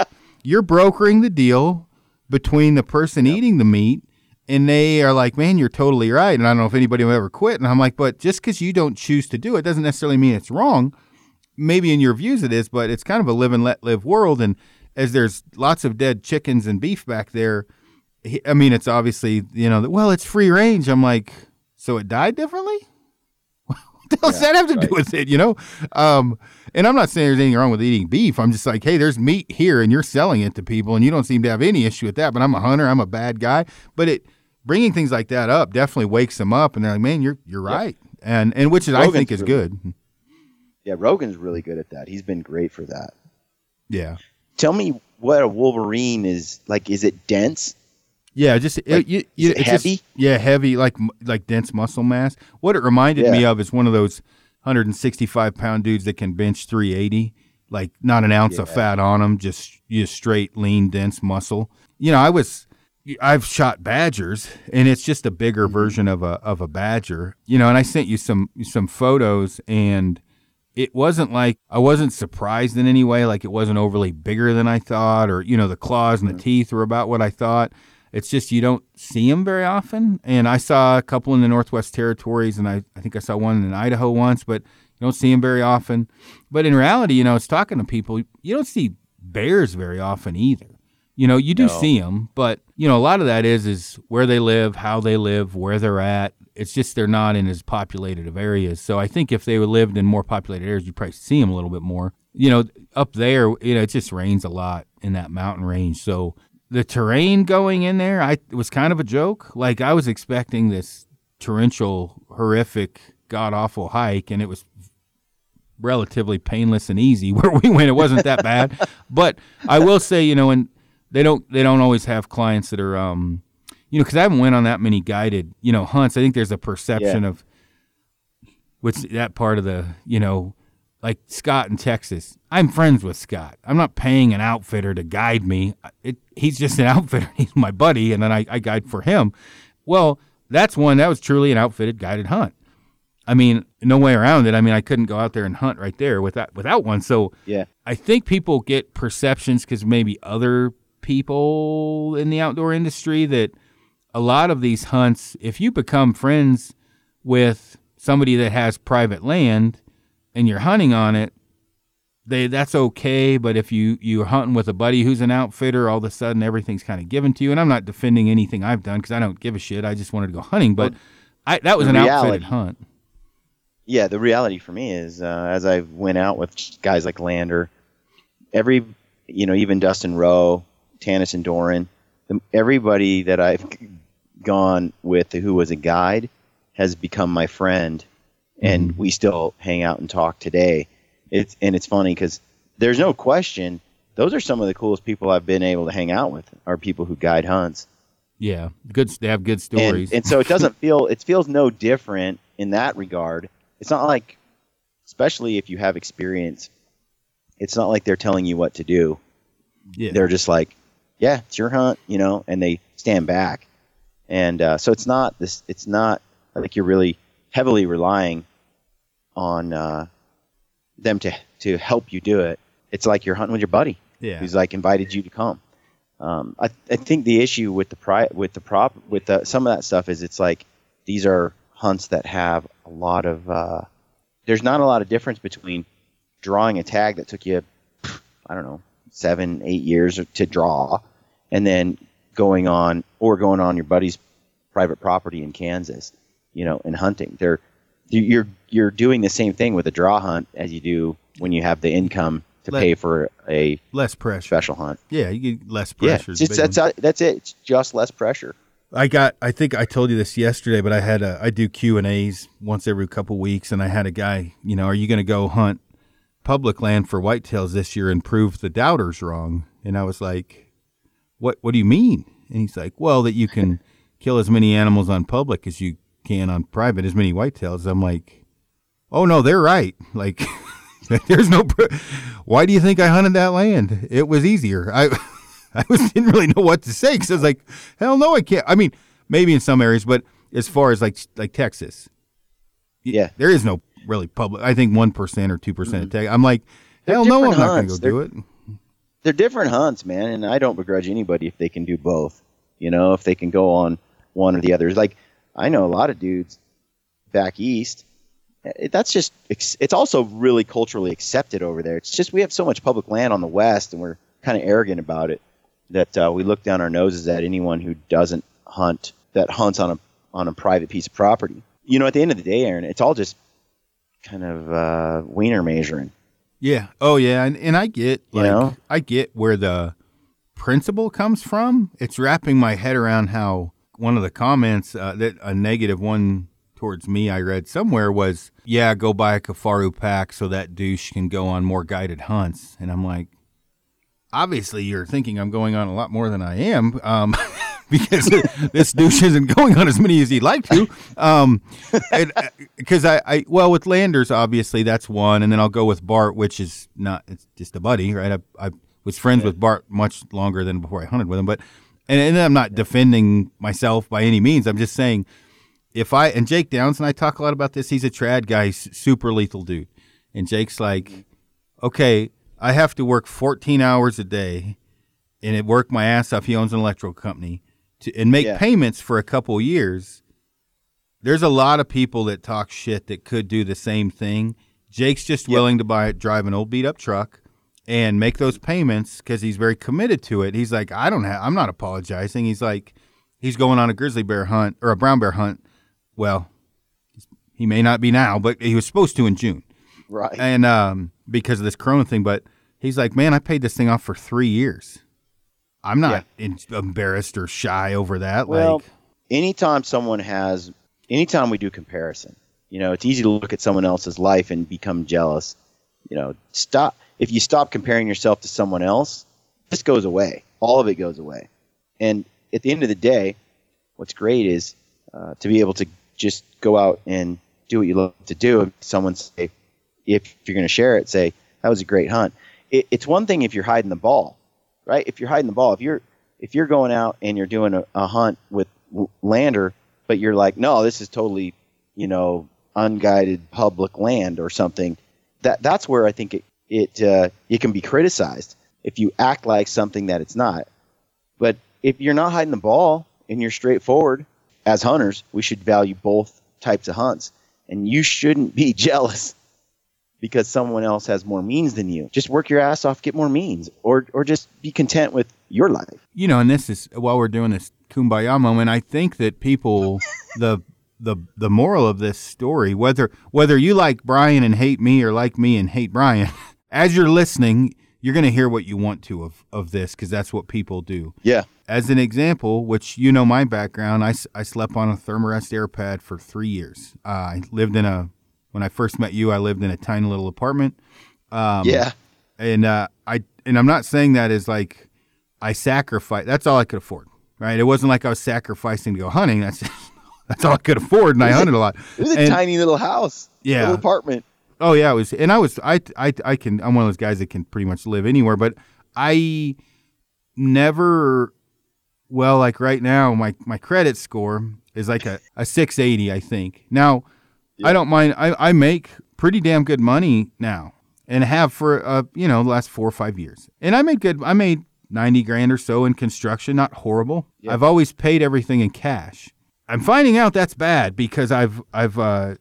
you're brokering the deal between the person eating the meat and they are like, man, you're totally right. And I don't know if anybody will ever quit. And I'm like, but just because you don't choose to do it doesn't necessarily mean it's wrong. Maybe in your views it is, but it's kind of a live and let live world. And as there's lots of dead chickens and beef back there, I mean, it's obviously, you know, well, it's free range. I'm like, so it died differently? what the hell does that have to do with it, you know? Um, and I'm not saying there's anything wrong with eating beef. I'm just like, hey, there's meat here and you're selling it to people and you don't seem to have any issue with that. But I'm a hunter, I'm a bad guy. But it bringing things like that up definitely wakes them up and they're like, man, you're you're right. And and which is I think is really- good. Yeah, Rogan's really good at that. He's been great for that. Yeah. Tell me what a Wolverine is like. Is it dense? Yeah, just it, Like, you, is you, it it's just- heavy? yeah, heavy, like like dense muscle mass. What it reminded me of is one of those 165 pound dudes that can bench 380, like not an ounce of fat on them, just just straight lean, dense muscle. You know, I was. I've shot badgers, and it's just a bigger Mm-hmm. version of a of a badger. You know, and I sent you some some photos, and it wasn't like I wasn't surprised in any way. Like it wasn't overly bigger than I thought, or you know, the claws and the teeth were about what I thought. It's just you don't see them very often. And I saw a couple in the Northwest Territories, and I, I think I saw one in Idaho once, but you don't see them very often. But in reality, you know, it's talking to people. You don't see bears very often either. You know, you do No. see them, but you know, a lot of that is is where they live, how they live, where they're at. It's just they're not in as populated of areas. So I think if they lived in more populated areas, you'd probably see them a little bit more. You know, up there, you know, it just rains a lot in that mountain range. So the terrain going in there, I it was kind of a joke. Like I was expecting this torrential, horrific, god awful hike, and it was relatively painless and easy where we went. It wasn't that bad, but I will say, you know, and they don't they don't always have clients that are, um, you know, because I haven't went on that many guided, you know, hunts. I think there's a perception Yeah. of which that part of the, you know, like Scott in Texas. I'm friends with Scott. I'm not paying an outfitter to guide me. It, he's just an outfitter. He's my buddy, and then I, I guide for him. Well, that's one that was truly an outfitted guided hunt. I mean, no way around it. I mean, I couldn't go out there and hunt right there without without one. So Yeah. I think people get perceptions because maybe other people in the outdoor industry that a lot of these hunts, if you become friends with somebody that has private land and you're hunting on it, they that's okay. But if you you're hunting with a buddy who's an outfitter, all of a sudden everything's kind of given to you. And I'm not defending anything I've done because I don't give a shit. I just wanted to go hunting, but I, that was an reality- outfitted hunt. Yeah, the reality for me is uh, as I went out with guys like Lander, every you know even Dustin Rowe, Tanis and Doran, the, everybody that I've gone with who was a guide has become my friend, and we still hang out and talk today. It's and it's funny because there's no question those are some of the coolest people I've been able to hang out with are people who guide hunts. Yeah, good. They have good and, stories. and so it doesn't feel it feels no different in that regard it's not like especially if you have experience it's not like they're telling you what to do yeah, they're just like yeah it's your hunt you know and they stand back and uh, so it's not this it's not like you're really heavily relying on uh, them to to help you do it. It's like you're hunting with your buddy yeah, who's like invited you to come. Um, I, I think the issue with the pri- with the prop with the, some of that stuff is it's like these are hunts that have a lot of uh, there's not a lot of difference between drawing a tag that took you I don't know seven eight years to draw and then going on or going on your buddy's private property in Kansas, you know, in hunting. They're you're you're doing the same thing with a draw hunt as you do when you have the income to pay for a Less pressure. special hunt. Yeah, you get less Yeah, pressure. it's that's that's it. It's just less pressure. I got. I think I told you this yesterday, but I had a. I do Q and A's once every couple weeks, and I had a guy. You know, are you going to go hunt public land for whitetails this year and prove the doubters wrong? And I was like, what What do you mean? And he's like, well, that you can kill as many animals on public as you can on private, as many whitetails. I'm like, oh no, they're right. Like, there's no. Pr- Why do you think I hunted that land? It was easier. I. I was, didn't really know what to say because I was like, hell no, I can't. I mean, maybe in some areas, but as far as like like Texas, Yeah. there is no really public. I think one percent or two percent of mm-hmm. Texas. I'm like, hell no, I'm not going to go do it. They're different hunts, man, and I don't begrudge anybody if they can do both. You know, if they can go on one or the other. Like I know a lot of dudes back east. That's just it's also really culturally accepted over there. It's just we have so much public land on the west, and we're kind of arrogant about it that uh, we look down our noses at anyone who doesn't hunt that hunts on a on a private piece of property. You know, at the end of the day, Aaron, it's all just kind of uh, wiener measuring. Yeah. Oh yeah, and and I get You know? I get where the principle comes from. It's wrapping my head around how one of the comments uh, that a negative one towards me I read somewhere was, "Yeah, go buy a Kifaru pack so that douche can go on more guided hunts." And I'm like, obviously you're thinking I'm going on a lot more than I am. Um, because this douche isn't going on as many as he'd like to. Um, because I, I, well, with Landers, obviously that's one, and then I'll go with Bart, which is not, it's just a buddy, right? I, I was friends with Bart much longer than before I hunted with him, but, and, and I'm not defending myself by any means. I'm just saying, if I, and Jake Downs and I talk a lot about this, he's a trad guy, super lethal dude. And Jake's like, okay, I have to work 14 hours a day and it work my ass off. He owns an electrical company to, and make Yeah. payments for a couple of years. There's a lot of people that talk shit that could do the same thing. Jake's just willing to buy drive an old beat up truck and make those payments because he's very committed to it. He's like, I don't have, I'm not apologizing. He's like, he's going on a grizzly bear hunt or a brown bear hunt. Well, he may not be now, but he was supposed to in June Right. and um, because of this Corona thing. But he's like, man, I paid this thing off for three years. I'm not in, embarrassed or shy over that. Well, like, anytime someone has, anytime we do comparison, you know, it's easy to look at someone else's life and become jealous. You know, stop. If you stop comparing yourself to someone else, this goes away. All of it goes away. And at the end of the day, what's great is uh, to be able to just go out and do what you love to do. If someone say, if you're going to share it, say that was a great hunt. It, it's one thing if you're hiding the ball, right? If you're hiding the ball, if you're if you're going out and you're doing a, a hunt with lander, but you're like, no, this is totally, you know, unguided public land or something. That that's where I think it it uh, it can be criticized if you act like something that it's not. But if you're not hiding the ball and you're straightforward, as hunters, we should value both types of hunts, and you shouldn't be jealous because someone else has more means than you. Just work your ass off, get more means, or or just be content with your life. you know, and this is while we're doing this kumbaya moment. I think that people, the the the moral of this story, whether whether you like Brian and hate me or like me and hate Brian, as you're listening, you're going to hear what you want to of of this because that's what people do. Yeah. As an example, which you know my background, I, I slept on a Thermarest air pad for three years. Uh, I lived in a, when I first met you, I lived in a tiny little apartment. Um, yeah. And uh, I, and I'm not saying that as like I sacrifice, that's all I could afford, right? It wasn't like I was sacrificing to go hunting. That's, that's all I could afford. And I hunted a lot. It was a And- tiny little house. Yeah. Little apartment. Oh yeah, it was, and I was, I, I, I can, I'm one of those guys that can pretty much live anywhere, but I never, well, like right now, my my credit score is like a, a 680, I think. Now, I don't mind. I, I make pretty damn good money now, and have for uh, you know, the last four or five years, and I made good. I made 90 grand or so in construction, not horrible. I've always paid everything in cash. I'm finding out that's bad because I've I've uh,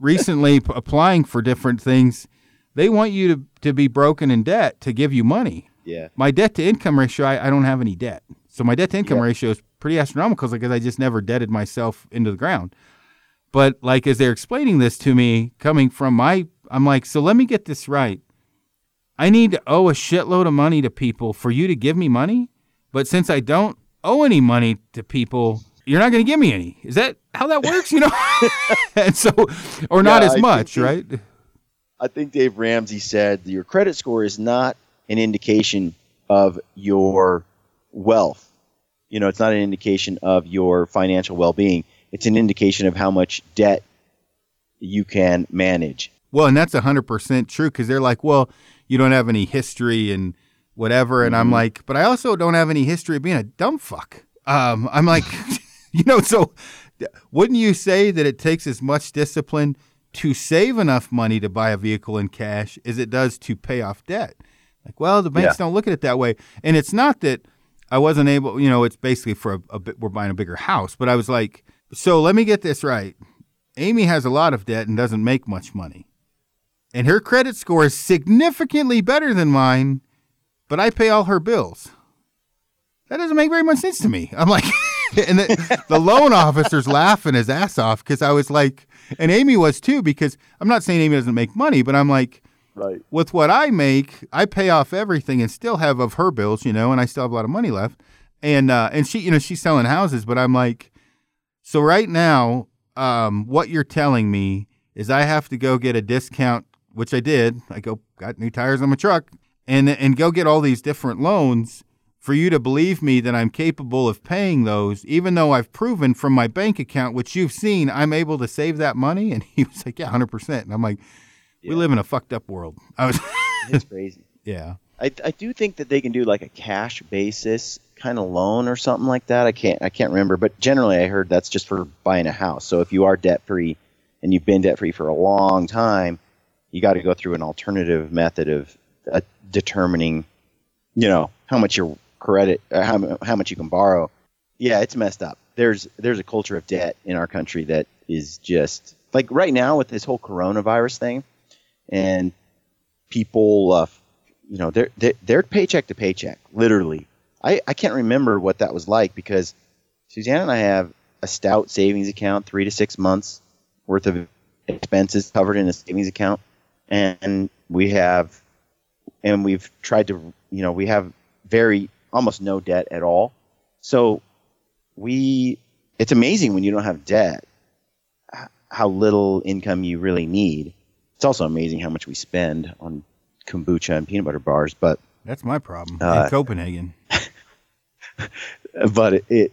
recently applying for different things. They want you to, to be broken in debt to give you money. Yeah. My debt to income ratio, I, I don't have any debt. So my debt to income Yeah. ratio is pretty astronomical because I just never debted myself into the ground. But like as they're explaining this to me, coming from my, I'm like, so let me get this right. I need to owe a shitload of money to people for you to give me money, but since I don't owe any money to people, you're not going to give me any. Is that how that works? You know, and so, or not Yeah, as I much, right? I think Dave Ramsey said your credit score is not an indication of your wealth. You know, it's not an indication of your financial well-being. It's an indication of how much debt you can manage. Well, and that's hundred percent true because they're like, well, you don't have any history and whatever, and I'm like, but I also don't have any history of being a dumb fuck. Um, I'm like, you know, so wouldn't you say that it takes as much discipline to save enough money to buy a vehicle in cash as it does to pay off debt? Like, well, the banks Yeah. don't look at it that way, and it's not that I wasn't able. You know, it's basically for a, a bit. We're buying a bigger house, but I was like, so let me get this right. Amy has a lot of debt and doesn't make much money and her credit score is significantly better than mine, but I pay all her bills. That doesn't make very much sense to me. I'm like, and the, the loan officer's laughing his ass off because I was like, and Amy was too, because I'm not saying Amy doesn't make money, but I'm like, Right. with what I make, I pay off everything and still have of her bills, you know, and I still have a lot of money left. And uh, and she, you know, she's selling houses, but I'm like, so right now, um, what you're telling me is I have to go get a discount, which I did. I go got new tires on my truck, and and go get all these different loans for you to believe me that I'm capable of paying those, even though I've proven from my bank account, which you've seen, I'm able to save that money. And he was like, yeah, hundred percent. And I'm like, we Yeah. live in a fucked up world. I was, It's crazy. yeah. I, I do think that they can do like a cash basis kind of loan or something like that. I can't I can't remember, but generally I heard that's just for buying a house. So if you are debt free and you've been debt free for a long time, you got to go through an alternative method of uh, determining, you know, how much your credit, uh, how how much you can borrow. Yeah, it's messed up. There's there's a culture of debt in our country that is just like right now with this whole coronavirus thing, and people, uh, you know, they're, they're they're paycheck to paycheck, literally. I I can't remember what that was like because Suzanne and I have a stout savings account, three to six months worth of expenses covered in a savings account, and we have, and we've tried to, you know, we have very almost no debt at all. So we, it's amazing when you don't have debt, how little income you really need. It's also amazing how much we spend on kombucha and peanut butter bars, but That's my problem Uh, in Copenhagen. but it, it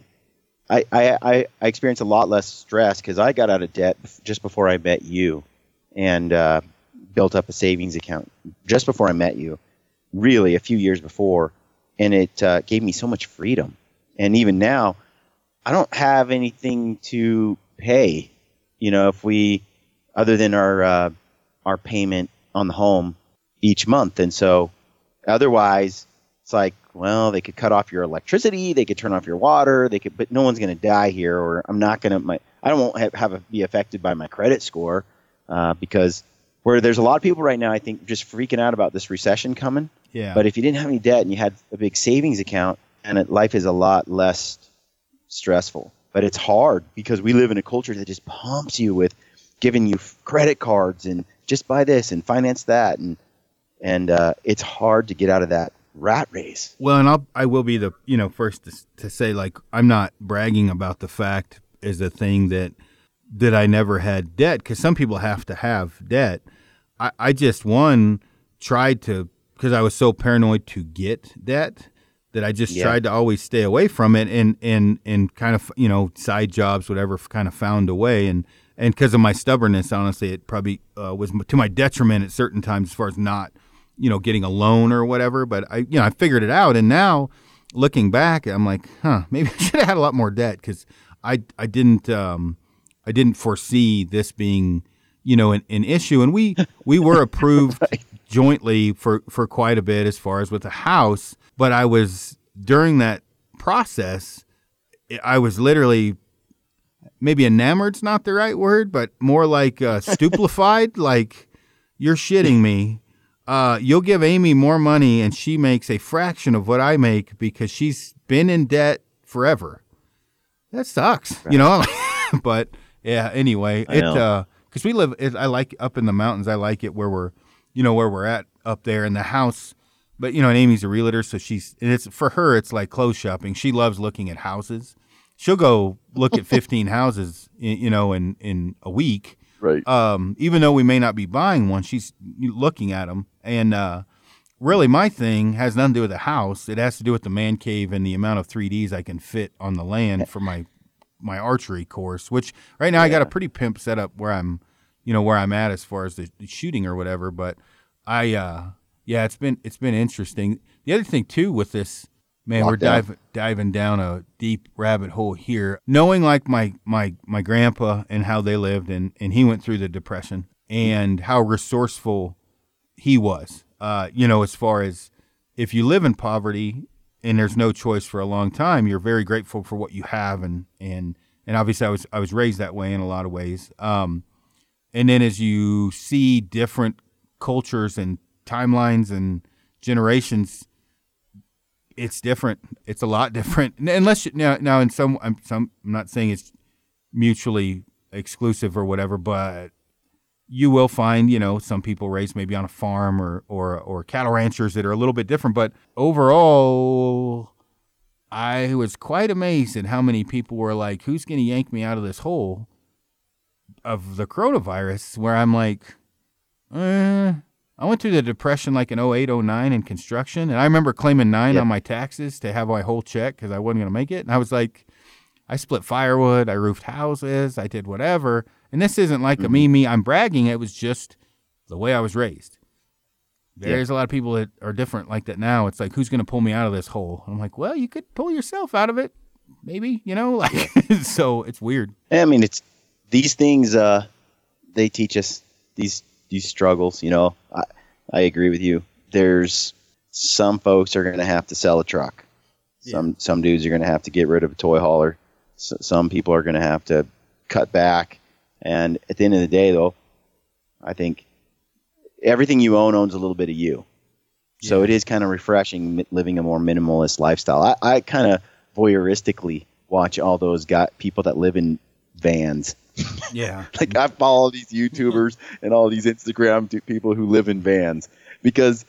I, I, I, experienced a lot less stress because I got out of debt just before I met you and uh, built up a savings account just before I met you, really a few years before. And it uh, gave me so much freedom. And even now, I don't have anything to pay, you know, if we, other than our, uh, our payment on the home each month. And so otherwise, it's like, well, they could cut off your electricity, they could turn off your water, they could, but no one's going to die here, or I'm not going to, my, I don't won't have, have a, be affected by my credit score, uh, because where there's a lot of people right now, I think, just freaking out about this recession coming. Yeah. But if you didn't have any debt and you had a big savings account, and it, life is a lot less stressful. But it's hard because we live in a culture that just pumps you with giving you credit cards and just buy this and finance that, and and uh, it's hard to get out of that rat race. Well, and I'll I will be the you know first to, to say like I'm not bragging about the fact is a thing that that I never had debt because some people have to have debt. I I just one tried to because I was so paranoid to get debt that I just Yeah. tried to always stay away from it and and and kind of you know side jobs whatever kind of found a way. And and because of my stubbornness honestly it probably uh, was to my detriment at certain times as far as not you know getting a loan or whatever. But I you know I figured it out. And now looking back I'm like huh maybe I should have had a lot more debt because I I didn't um I didn't foresee this being you know an, an issue. And we we were approved jointly for for quite a bit as far as with the house but I was during that process I was literally maybe enamored's not the right word but more like uh, stupefied like you're shitting me uh, you'll give Amy more money and she makes a fraction of what I make because she's been in debt forever that sucks, you know. but yeah, anyway, I it know. uh, because we live, it, I like up in the mountains. I like it where we're, you know, where we're at up there in the house. But you know, and Amy's a realtor, so she's and it's for her. It's like clothes shopping. She loves looking at houses. She'll go look at fifteen houses, you know, in in a week. Right. Um, even though we may not be buying one, she's looking at them. And uh, really, my thing has nothing to do with the house. It has to do with the man cave and the amount of 3ds I can fit on the land for my my archery course. Which right now I got a pretty pimp setup where I'm, you know, where I'm at as far as the, the shooting or whatever. But I, uh, yeah, it's been it's been interesting. The other thing too with this, man, we're diving diving down a deep rabbit hole here. Knowing like my my my grandpa and how they lived, and and he went through the depression, and how resourceful he was. Uh, you know, as far as if you live in poverty and there's no choice for a long time, you're very grateful for what you have, and and and obviously I was I was raised that way in a lot of ways. Um, and then as you see different cultures and timelines and generations, it's different. It's a lot different. Unless you, now now in some I'm some I'm not saying it's mutually exclusive or whatever, but you will find, you know, some people raised maybe on a farm or or or cattle ranchers that are a little bit different. But overall, I was quite amazed at how many people were like, "Who's going to yank me out of this hole of the coronavirus?" Where I'm like, eh. I went through the depression like in 08, 09 in construction, and I remember claiming nine Yeah. on my taxes to have my whole check because I wasn't going to make it. And I was like, I split firewood, I roofed houses, I did whatever. And this isn't like a me, me, I'm bragging. It was just the way I was raised. There's a lot of people that are different like that now. It's like, who's going to pull me out of this hole? I'm like, well, you could pull yourself out of it, maybe, you know? Like, so it's weird. I mean, it's these things. Uh, they teach us these these struggles. You know, I I agree with you. There's some folks are going to have to sell a truck. Some some dudes are going to have to get rid of a toy hauler. S some people are going to have to cut back. And at the end of the day, though, I think everything you own owns a little bit of you. So Yeah. it is kind of refreshing living a more minimalist lifestyle. I, I kind of voyeuristically watch all those got people that live in vans. Yeah. Like I follow these YouTubers and all these Instagram people who live in vans because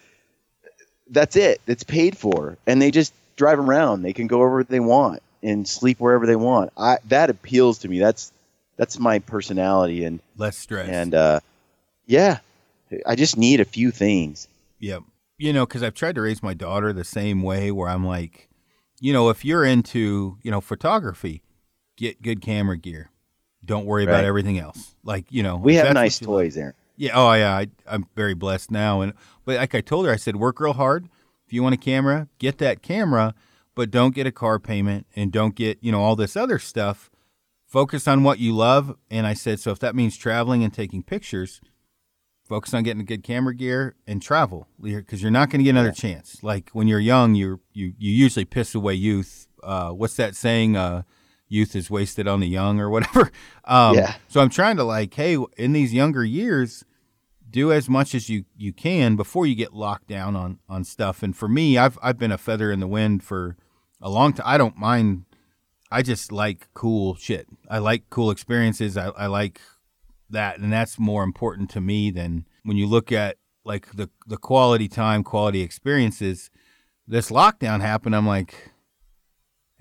that's it. It's paid for, and they just drive around. They can go wherever they want and sleep wherever they want. I that appeals to me. That's that's my personality, and Less stress. and uh, yeah, I just need a few things. Yep. You know, because I've tried to raise my daughter the same way where I'm like, you know, if you're into, you know, photography, get good camera gear. Don't worry about everything else. Like, you know, We have nice like- toys there. Yeah. Oh, yeah. I, I'm very blessed now. And but like I told her, I said, work real hard. If you want a camera, get that camera, but don't get a car payment and don't get you know all this other stuff. Focus on what you love. And I said, so if that means traveling and taking pictures, focus on getting a good camera gear and travel because you're not going to get another chance. Like when you're young, you you you usually piss away youth. Uh, what's that saying? Uh, youth is wasted on the young or whatever. Um, Yeah. So I'm trying to like, hey, in these younger years, do as much as you you can before you get locked down on on stuff. And for me, I've I've been a feather in the wind for a long time. I don't mind. I just like cool shit. I like cool experiences. I, I like that, and that's more important to me than when you look at like the the quality time, quality experiences. This lockdown happened. I'm like,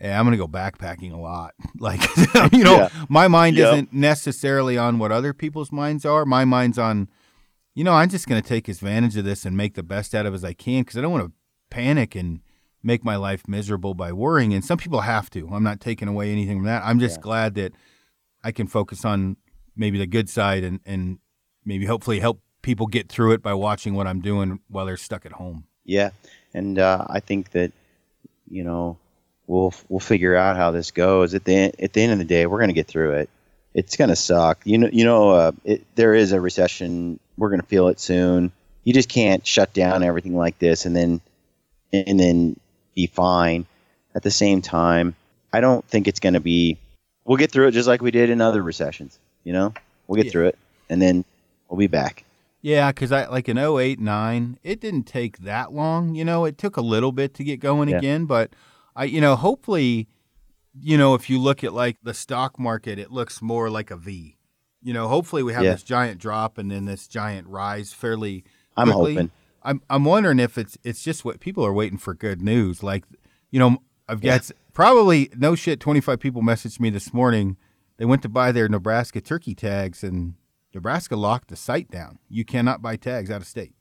hey, I'm gonna go backpacking a lot. Like, you know, Yeah. my mind Yep. isn't necessarily on what other people's minds are. My mind's on, you know, I'm just gonna take advantage of this and make the best out of it as I can because I don't want to panic and make my life miserable by worrying. And some people have to. I'm not taking away anything from that. I'm just glad that I can focus on maybe the good side and, and maybe hopefully help people get through it by watching what I'm doing while they're stuck at home. Yeah, and uh, I think that you know we'll we'll figure out how this goes. At the end, at the end of the day, we're gonna get through it. It's gonna suck. You know, you know, uh, it, there is a recession. We're gonna feel it soon. You just can't shut down everything like this and then and then be fine. At the same time, I don't think it's gonna be. We'll get through it just like we did in other recessions. You know, we'll get Yeah. through it, and then we'll be back. Yeah, because I like in 08, 9, it didn't take that long. You know, it took a little bit to get going Yeah. again, but I, you know, hopefully you know, if you look at like the stock market, it looks more like a V. You know, hopefully we have Yeah. this giant drop and then this giant rise fairly I'm quickly. hoping. I'm I'm wondering if it's it's just what people are waiting for good news. Like, you know, I've got Yeah. probably no shit. Twenty five people messaged me this morning. They went to buy their Nebraska turkey tags, and Nebraska locked the site down. You cannot buy tags out of state.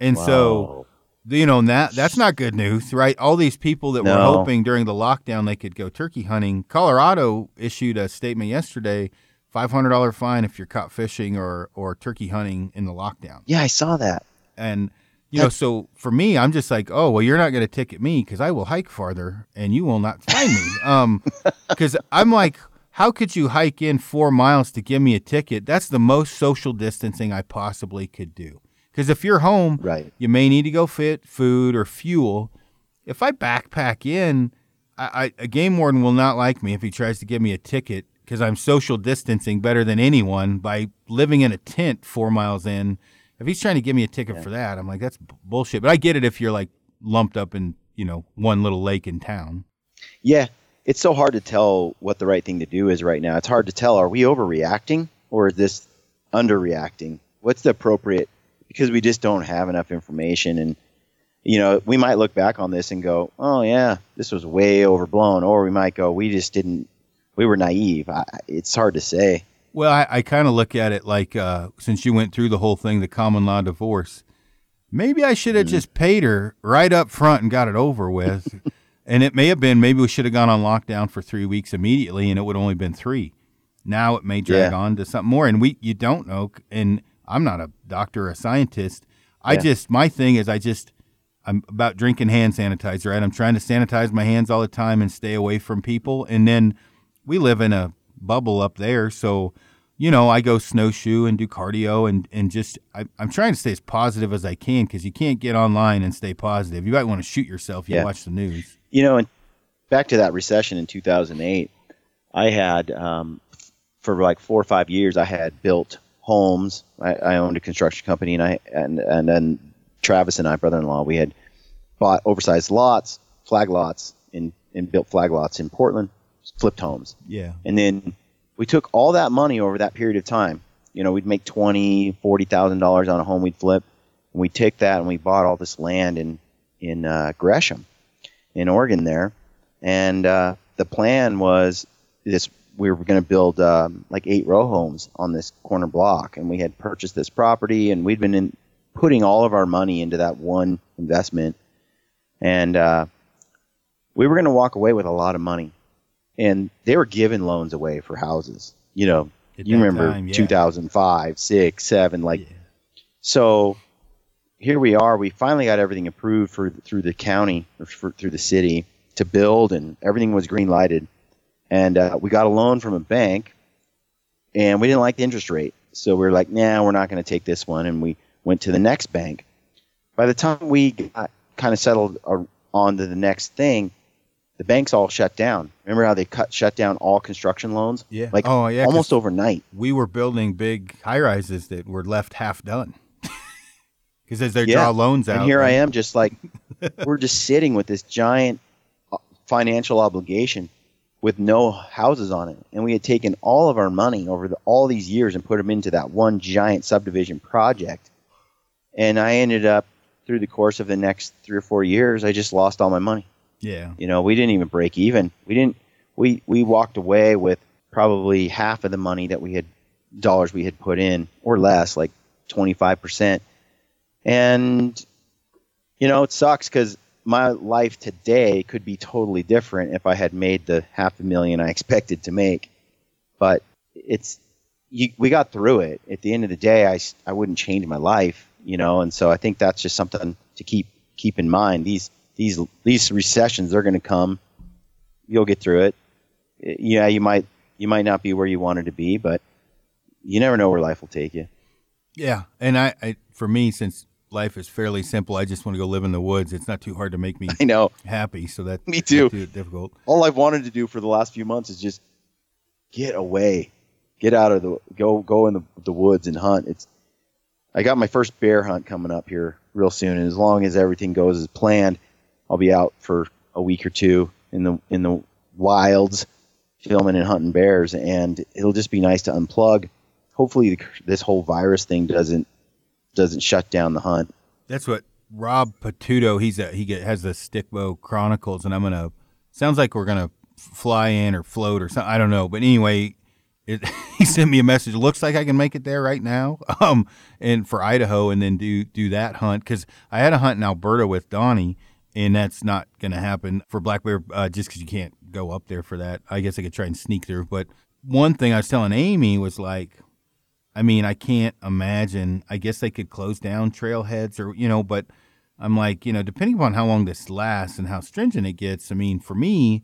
And so, Wow. You know, that that's not good news, right? All these people that were hoping during the lockdown they could go turkey hunting. Colorado issued a statement yesterday: five hundred dollar fine if you're caught fishing or or turkey hunting in the lockdown. yeah, I saw that. And you know, so for me, I'm just like, oh well, you're not going to ticket me because I will hike farther, and you will not find me. Um, because I'm like, how could you hike in four miles to give me a ticket? That's the most social distancing I possibly could do. Because if you're home, Right. you may need to go fit food or fuel. If I backpack in, I, I, a game warden will not like me if he tries to give me a ticket because I'm social distancing better than anyone by living in a tent four miles in. If he's trying to give me a ticket for that, I'm like, that's b- bullshit. But I get it if you're like lumped up in, you know, one little lake in town. Yeah, it's so hard to tell what the right thing to do is right now. It's hard to tell. Are we overreacting or is this underreacting? What's the appropriate? Because we just don't have enough information, and you know, we might look back on this and go, "Oh yeah, this was way overblown," or we might go, "We just didn't. We were naive." I, it's hard to say. Well, I, I kind of look at it like uh, since you went through the whole thing, the common law divorce, maybe I should have just paid her right up front and got it over with. and it may have been, maybe we should have gone on lockdown for three weeks immediately and it would have only been three. Now it may drag Yeah. on to something more. And we, you don't know. And I'm not a doctor or a scientist. I Yeah. just, my thing is, I just, I'm about drinking hand sanitizer, right? I'm trying to sanitize my hands all the time and stay away from people. And then we live in a bubble up there. So, you know, I go snowshoe and do cardio and, and just, I, I'm trying to stay as positive as I can because you can't get online and stay positive. You might want to shoot yourself. You Yeah. watch the news. you know, and back to that recession in 2008, I had um, for like four or five years, I had built homes. I, I owned a construction company, and I and and then Travis and I, brother-in-law, we had bought oversized lots, flag lots, and and built flag lots in Portland, flipped homes, Yeah. and then we took all that money over that period of time. You know, we'd make twenty, forty thousand dollars on a home we'd flip, and we take that and we bought all this land in in uh, Gresham, in Oregon there, and uh, the plan was this: we were going to build um, like eight row homes on this corner block, and we had purchased this property, and we'd been in, putting all of our money into that one investment, and uh, we were going to walk away with a lot of money, and they were giving loans away for houses. You know, At you remember time, yeah. 2005, six, seven, like Yeah. so here we are. We finally got everything approved for through the county or for, through the city to build, and everything was green lighted. And uh, we got a loan from a bank, and we didn't like the interest rate, so we were like, "Nah, we're not going to take this one." And we went to the next bank. By the time we got kind of settled uh, on to the next thing, the banks all shut down. Remember how they cut shut down all construction loans? Yeah. like Oh, yeah, almost overnight. we were building big high rises that were left half done because as they Yeah. draw loans out, And here I am, just like we're just sitting with this giant uh, financial obligation with no houses on it, and we had taken all of our money over the, all these years and put them into that one giant subdivision project, and I ended up through the course of the next three or four years, I just lost all my money. Yeah, You know, we didn't even break even. We didn't. We we walked away with probably half of the money that we had dollars we had put in, or less, like twenty five percent. And you know, it sucks because my life today could be totally different if I had made the half a million I expected to make. But it's you, we got through it. At the end of the day, I I wouldn't change my life, you know, and so I think that's just something to keep keep in mind. These these these recessions they're going to come. You'll get through it. Yeah, you might you might not be where you wanted to be, but you never know where life will take you. yeah. And I, I, for me, since life is fairly simple, I just want to go live in the woods. It's not too hard to make me I know. happy, so that Me too. too difficult. All I've wanted to do for the last few months is just get away, get out of the go go in the, the woods and hunt. It's I got my first bear hunt coming up here real soon, and as long as everything goes as planned, I'll be out for a week or two in the in the wilds, filming and hunting bears, and it'll just be nice to unplug. Hopefully, the, this whole virus thing doesn't doesn't shut down the hunt. That's what Rob Patuto. He's a he get, has the Stickbow Chronicles, and I'm gonna. Sounds like we're gonna fly in or float or something. I don't know, but anyway, it, he sent me a message. Looks like I can make it there right now, um, and for Idaho, and then do do that hunt because I had a hunt in Alberta with Donnie, and that's not to happen for black bear uh, just because you can't go up there for that. I guess I could try and sneak through, but one thing I was telling Amy was like, I mean, I can't imagine. I guess they could close down trailheads or you know, but I'm like, you know, depending upon how long this lasts and how stringent it gets. I mean, for me,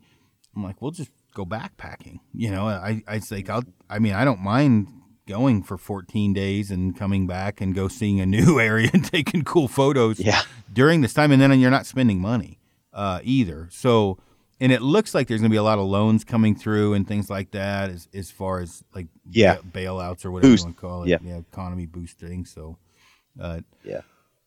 I'm like, we'll just go backpacking. You know, I I like I'll I mean I don't mind going for 14 days and coming back and go seeing a new area and taking cool photos yeah. during this time and then you're not spending money uh, either. So and it looks like there's going to be a lot of loans coming through and things like that as as far as like yeah. bailouts or whatever Boost. you want to call it. Yeah. yeah economy boosting. So uh, Yeah.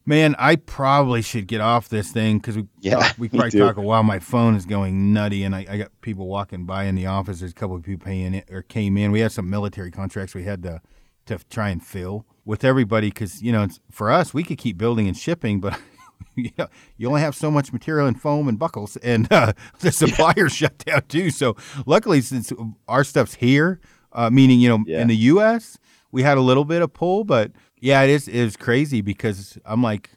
Man, I probably should get off this thing because we Yeah, talk, we probably talk a while. My phone is going nutty, and I, I got people walking by in the office. There's a couple of people paying it or came in. We had some military contracts we had to to try and fill with everybody because you know it's, for us we could keep building and shipping, but you, you only have so much material and foam and buckles, and uh, the suppliers shut down too. So luckily, since our stuff's here, uh, meaning you know Yeah. in the U.S. we had a little bit of pull, but yeah, it is it is crazy because I'm like,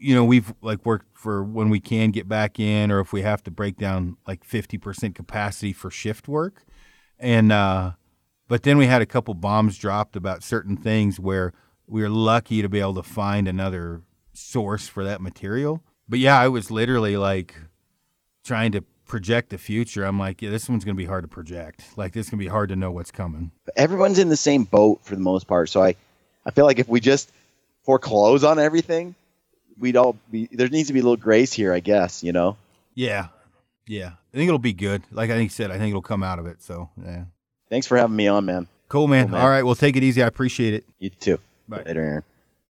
you know, we've like worked for when we can get back in, or if we have to break down like 50 percent capacity for shift work, and uh, but then we had a couple bombs dropped about certain things where we were lucky to be able to find another source for that material. But yeah, I was literally like trying to project the future. I'm like, yeah, this one's gonna be hard to project. Like this is gonna be hard to know what's coming. everyone's in the same boat for the most part. So I, I feel like if we just foreclose on everything, we'd all be. There needs to be a little grace here, I guess. You know. Yeah, yeah. I think it'll be good. Like I think said, I think it'll come out of it. So yeah, Thanks for having me on, man. cool, man. Cool, man. All right, well, take it easy. I appreciate it. You too. Bye. Later, Aaron.